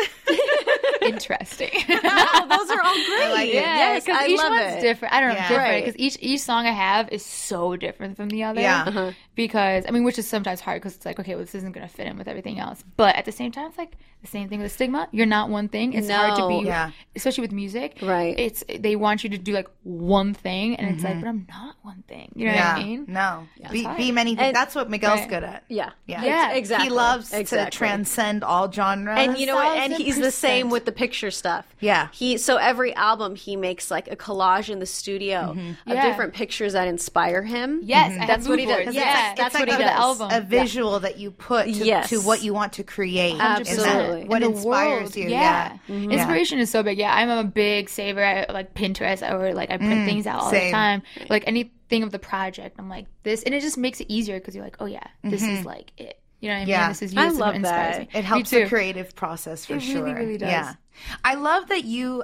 interesting. Oh, those are all great. like it. Yeah, yes, because I each love one's it. different. I don't know, Yeah. different Right. because each each song I have is so different from the other. Yeah. Uh-huh. Because I mean, which is sometimes hard because it's like, okay, well, this isn't gonna fit in with everything else. But at the same time, it's like the same thing with the stigma. You're not one thing. It's hard to be, Yeah. especially with music. Right. It's they want you to do like one thing, and it's like, but I'm not one thing. You know Mm-hmm. yeah. what I mean? No. Be, be many things. And- That's what Miguel's Right. good at. Yeah. Yeah. Yeah, exactly. He loves exactly. to transcend all genres. And you know what? And he's the same with the picture stuff. Yeah. He so every album he makes like a collage in the studio mm-hmm. of Yeah. different pictures that inspire him. Yes, mm-hmm. I have That's what he does. boards. Yes, Yeah, that's it's what like he the does. album. a visual that you put to, Yes. to what you want to create. Absolutely. what In inspires world, you. Yeah. Mm-hmm. Yeah. Inspiration is so big. Yeah, I'm a big saver. I like Pinterest or like I print mm, things out all the time. Like anything of the project, I'm like this, and it just makes it easier because you're like, oh yeah, this is like it. You know what I mean? Yeah. This is you. I this love that. me. It helps too. the creative process for It really, sure. really does. Yeah. I love that you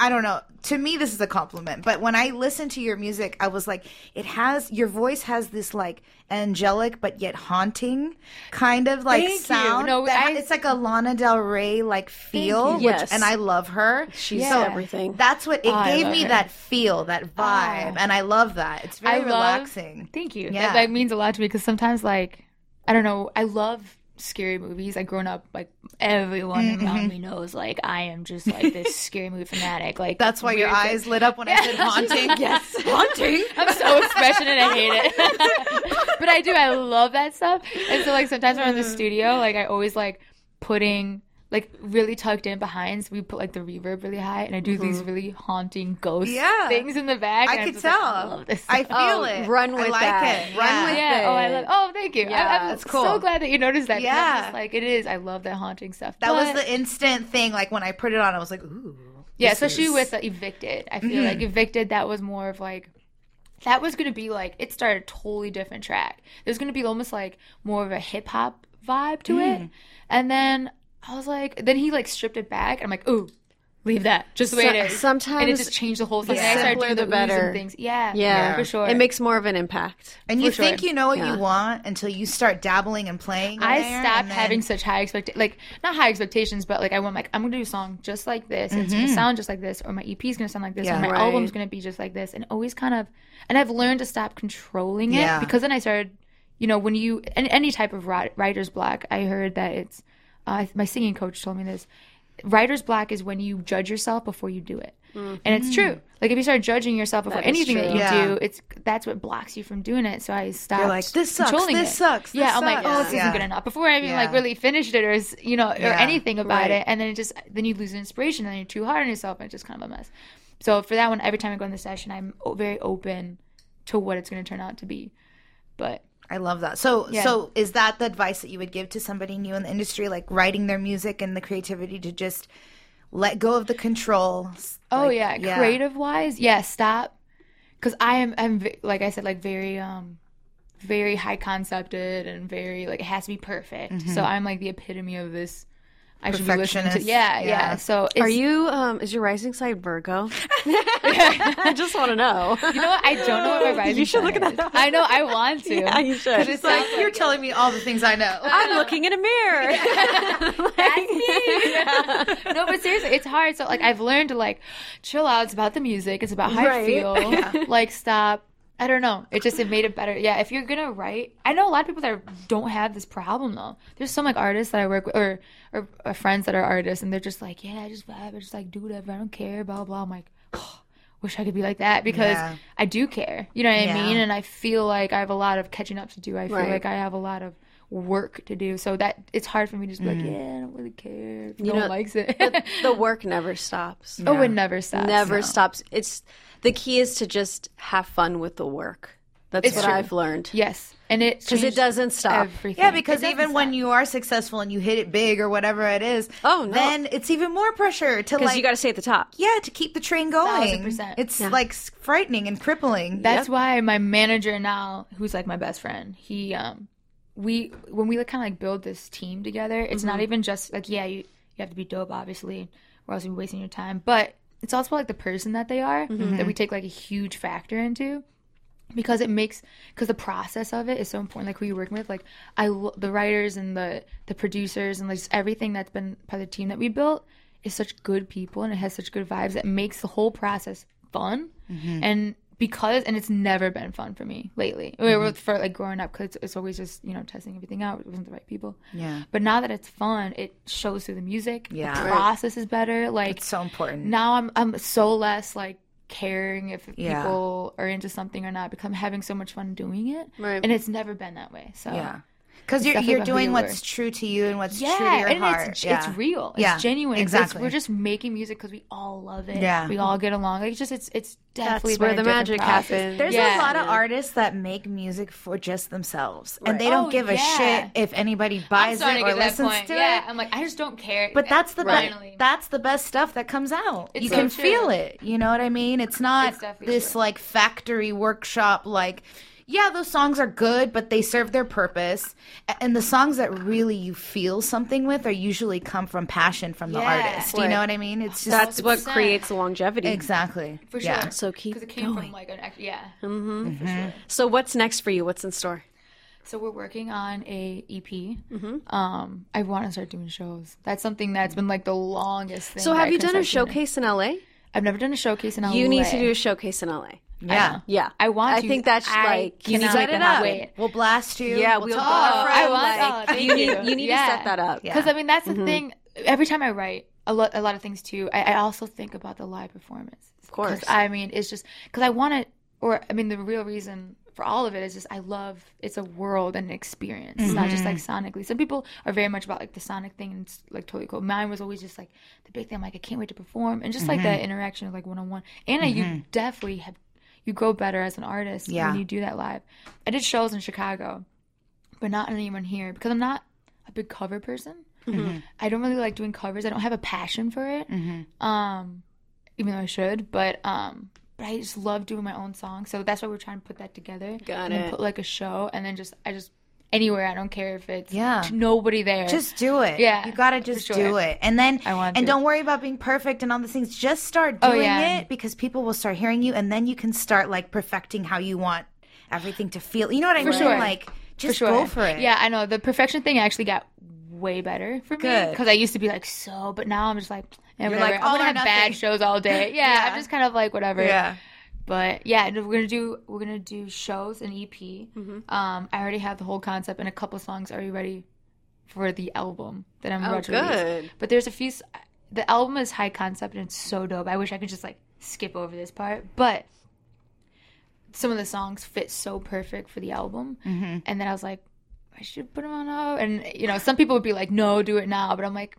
I don't know. To me this is a compliment, but when I listen to your music, I was like it has your voice has this like angelic but yet haunting kind of like Thank you. sound. No, that- I- it's like a Lana Del Rey like feel, you. which Yes. and I love her. She's Yeah. everything. That's what it Oh, I gave me her. that feel, that vibe, ah. and I love that. It's very I love- relaxing. Thank you. Yeah. That, that means a lot to me because sometimes, like, I don't know, I love scary movies. Like, growing up, like, everyone Mm-hmm. around me knows, like, I am just, like, this scary movie fanatic. Like, That's why your eyes lit up when I said haunting. yes, haunting. I'm so expression and I hate it. but I do. I love that stuff. And so like sometimes when I'm in the studio, like I always like putting like really tucked in behind. So we put like the reverb really high, and I do these really haunting ghost Yeah. things in the back. I could just like, tell. I love this. I feel Oh, it. run I with like that. it. Run yeah. with yeah. Oh, I it. love. Oh, thank you. Yeah, I, I'm that's cool. so glad that you noticed that. Yeah. just like it is. I love that haunting stuff. That was the instant thing. Like when I put it on, I was like, ooh. Yeah, this especially is- Mm-hmm. with uh, Evicted. I feel like Evicted, that was more of like, that was going to be like, it started a totally different track. There's going to be almost like more of a hip hop vibe to Mm. it. And then I was like, then he like stripped it back. And I'm like, ooh, leave that. Just the way So- it is. sometimes And it just changed the whole thing. the And I started simpler doing the the, oohs and better. things. Yeah, Yeah, for sure. It makes more of an impact. And you for sure. think you know what Yeah. you want until you start dabbling and playing. I there, stopped then- having such high expectations, like not high expectations, but like I went like I'm gonna do a song just like this. It's gonna sound just like this, or my EP is gonna sound like this, Mm-hmm. Yeah. or my Right. album's gonna be just like this, and always kind of. And I've learned to stop controlling it Yeah. because then I started, you know, when you and any type of writer's block, I heard that it's. Uh, my singing coach told me this. Writer's block is when you judge yourself before you do it, and it's true. Like if you start judging yourself before That is anything that you Yeah. do, it's that's what blocks you from doing it. So I stopped. like, "This sucks, controlling this it. sucks, Yeah, this I'm like, oh, this Yeah. isn't good enough before I even like really finished it or you know or Yeah. anything about Right. it, and then it just then you lose inspiration and you're too hard on yourself and it's just kind of a mess. So for that one, every time I go in the session, I'm very open to what it's going to turn out to be. But I love that. So, Yeah. so is that the advice that you would give to somebody new in the industry, like writing their music and the creativity to just let go of the control? Oh Like, yeah, creative wise, yeah. Stop, because I am, I'm like I said, like very, um, very high concepted and very like it has to be perfect. So I'm like the epitome of this. I should be listening to. Perfectionist, Yeah, yeah. yeah. So it's, Are you? Um, is your rising sign Virgo? I just want to know. You know what? I don't know what my rising. You should look at is. that. I know. I want to. yeah, you should. It's like you're telling me all the things I know. I'm looking in a mirror. no, but seriously, it's hard. So like I've learned to like chill out. It's about the music. It's about how Right. I feel. Like stop. I don't know. It just it made it better. Yeah, if you're gonna write, I know a lot of people that don't have this problem though. There's some like artists that I work with, or or, or friends that are artists, and they're just like, yeah, I just vibe, I just like do whatever, I don't care, blah blah. blah. I'm like, wish I could be like that because Yeah. I do care. You know what Yeah. I mean? And I feel like I have a lot of catching up to do. I feel Right. like I have a lot of work to do. So that it's hard for me to just be like, yeah, I don't really care. If no know, one likes it. the work never stops. oh, it never stops. never no. stops. It's the key is to just have fun with the work. That's It's what true. I've learned. Yes, and it Because it doesn't stop. Everything. Yeah, because even doesn't when you are successful and you hit it big or whatever it is, Oh, no. then it's even more pressure to Because like you got to stay at the top. yeah to keep the train going. percent. It's like frightening and crippling. That's why my manager now, who's like my best friend, he um we when we like kind of like build this team together, it's Mm-hmm. not even just like yeah, you you have to be dope obviously, or else you're wasting your time, but it's also like the person that they are Mm-hmm. that we take like a huge factor into because it makes because the process of it is so important like who you're working with like i the writers and the the producers and like just everything that's been part of the team that we built is such good people and it has such good vibes that makes the whole process fun and because and it's never been fun for me lately mm-hmm. with- for like growing up because it's always just you know testing everything out it wasn't the right people Yeah. but now that it's fun it shows through the music Yeah. the process is better like It's so important. now I'm I'm so less like caring if Yeah. people are into something or not because I'm having so much fun doing it. Right. And it's never been that way. So Yeah. Because you're, you're doing you what's true to you and what's yeah, true to your and heart. it's yeah. it's real. It's Yeah, genuine. It's- it's- exactly. we're just making music because we all love it. Yeah. We all get along. Like it's just it's it's definitely That's where the magic process. happens. There's Yeah. a lot of artists that make music for just themselves, and they don't Oh, give a yeah. shit if anybody buys it starting or to listens to yeah. it. I'm like I just don't care. But that's the Right. be- that's the best stuff that comes out. It's you so can true. feel it. You know what I mean? It's not It's this true. like factory workshop like yeah, those songs are good, but they serve their purpose. And the songs that really you feel something with are usually come from passion from the Yeah. artist. You know what I mean? It's just That's what 100%. creates the longevity. exactly for sure. Yeah. So keep because it came going. from like an yeah. Mm-hmm. So what's next for you? What's in store? So we're working on a EP. Mm-hmm. Um, I want to start doing shows. That's something that's been like the longest thing. So have you done a showcase in LA? I've never done a showcase in LA. You need to do a showcase in LA. Yeah. Yeah, I want I to. think that's I like you need to cannot Set it up. Wait. We'll blast you. Yeah, we'll we'll tell go. our I want- like, oh, thank You need you. you need Yeah. to set that up. Because I mean, that's the mm-hmm. thing. Every time I write, a lot, a lot of things too. I, I also think about the live performance. Of course. I mean, it's just because I want to or I mean, the real reason for all of it is just I love it's a world and an experience. It's not just like mm-hmm. sonically. Some people are very much about like the sonic thing and it's like totally cool. Mine was always just like the big thing. I'm like I can't wait to perform and just like that mm-hmm. interaction of like one on one. And I, you definitely have you grow better as an artist Yeah. when you do that live. I did shows in Chicago, but not anyone here because I'm not a big cover person. I don't really like doing covers. I don't have a passion for it. Um, even though I should, but um, but I just love doing my own songs. So that's why we're trying to put that together. Got and it. Put like a show, and then just I just anywhere. I don't care if it's Yeah. nobody there. Just do it. Yeah, You gotta just sure. do it. And then I want and to. don't worry about being perfect and all these things. Just start Oh, doing yeah. it because people will start hearing you and then you can start like perfecting how you want everything to feel. You know what I For mean? sure. Like just sure. go for it. Yeah, I know the perfection thing actually got way better for me Good. because I used to be like so, but now I'm just like, eh, You're whatever. like, I'm gonna have nothing. bad shows all day. Yeah, Yeah. I'm just kind of like whatever. Yeah. But yeah, we're gonna do we're gonna do shows and EP. Mm-hmm. Um, I already have the whole concept and a couple songs already ready for the album that I'm Oh, about to release. good. But there's a few. The album is high concept and it's so dope. I wish I could just like skip over this part, but some of the songs fit so perfect for the album. Mm-hmm. And then I was like, I should put them on now. And you know, some people would be like, No, do it now. But I'm like,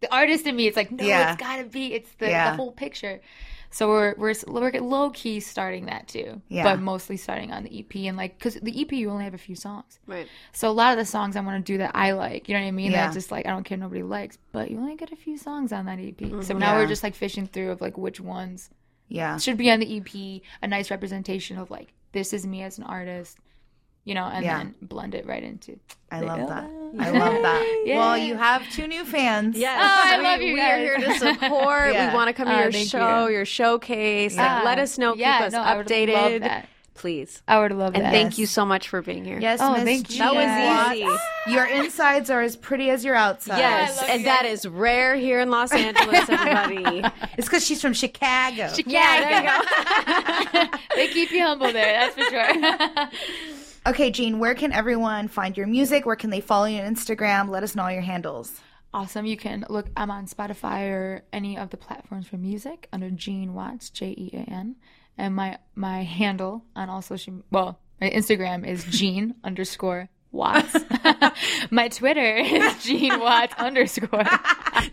the artist in me, it's like, no, Yeah. it's gotta be. It's the, Yeah. the whole picture. So we're we're we're low key starting that too, Yeah. but mostly starting on the EP and like because the EP you only have a few songs, Right. so a lot of the songs I want to do that I like, you know what I mean? Yeah. That just like I don't care nobody likes, but you only get a few songs on that EP. So now Mm-hmm. Yeah. we're just like fishing through of like which ones Yeah. should be on the EP, a nice representation of like this is me as an artist, you know, and Yeah. then blend it right into. I the love that. album. I love that. Yeah. Well, you have two new fans. Yes. Oh, I we, love you We guys. are here to support. Yeah. We want to come to Oh, your show, you. your showcase. Like, Ah, let us know. yeah, keep us no, I would updated. love that. Please. I would love And that. thank you so much for being here. Yes, Oh, Miss thank you. That was easy. Your insides are as pretty as your outsides. Yes, love and you that guys. is rare here in Los Angeles, everybody. It's because she's from Chicago. yeah, there you go. they keep you humble there, that's for sure. Okay, Jean, where can everyone find your music? Where can they follow you on Instagram? Let us know all your handles. awesome. You can look. I'm on Spotify or any of the platforms for music under Jean Watts, J E A N, and my my handle on all social. Well, my Instagram is Jean underscore Watts. my Twitter is Jean Watts underscore.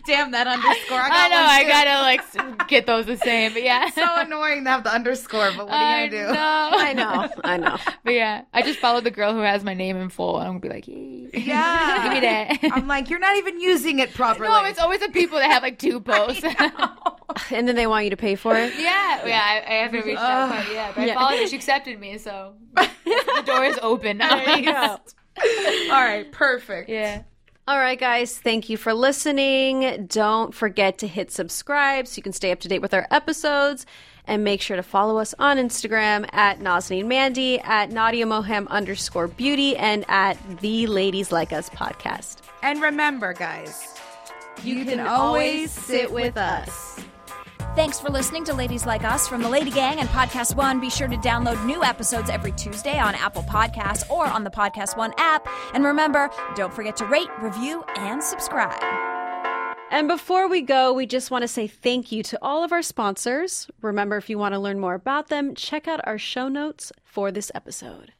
Damn that underscore. I, I know. I gotta like get those the same, but yeah. so annoying to have the underscore, but what are I you gonna do? know. I know. I know. But yeah, I just followed the girl who has my name in full, and I'm gonna be like, hey. Yeah. give me that. I'm like, you're not even using it properly. no, it's always the people that have like two posts. And then they want you to pay for it. Yeah, yeah, I, I haven't reached that point yet, but I Yeah. followed her. She accepted me, so the door is open now. All right, perfect. Yeah. All right, guys, thank you for listening. Don't forget to hit subscribe so you can stay up to date with our episodes. And make sure to follow us on Instagram at Nazanin Mandi, at Nadia Moham underscore beauty, and at the Ladies Like Us podcast. And remember, guys, you, can always sit with us. Thanks for listening to Ladies Like Us from the Lady Gang and Podcast One. Be sure to download new episodes every Tuesday on Apple Podcasts or on the Podcast One app. And remember, don't forget to rate, review, and subscribe. And before we go, we just want to say thank you to all of our sponsors. Remember, if you want to learn more about them, check out our show notes for this episode.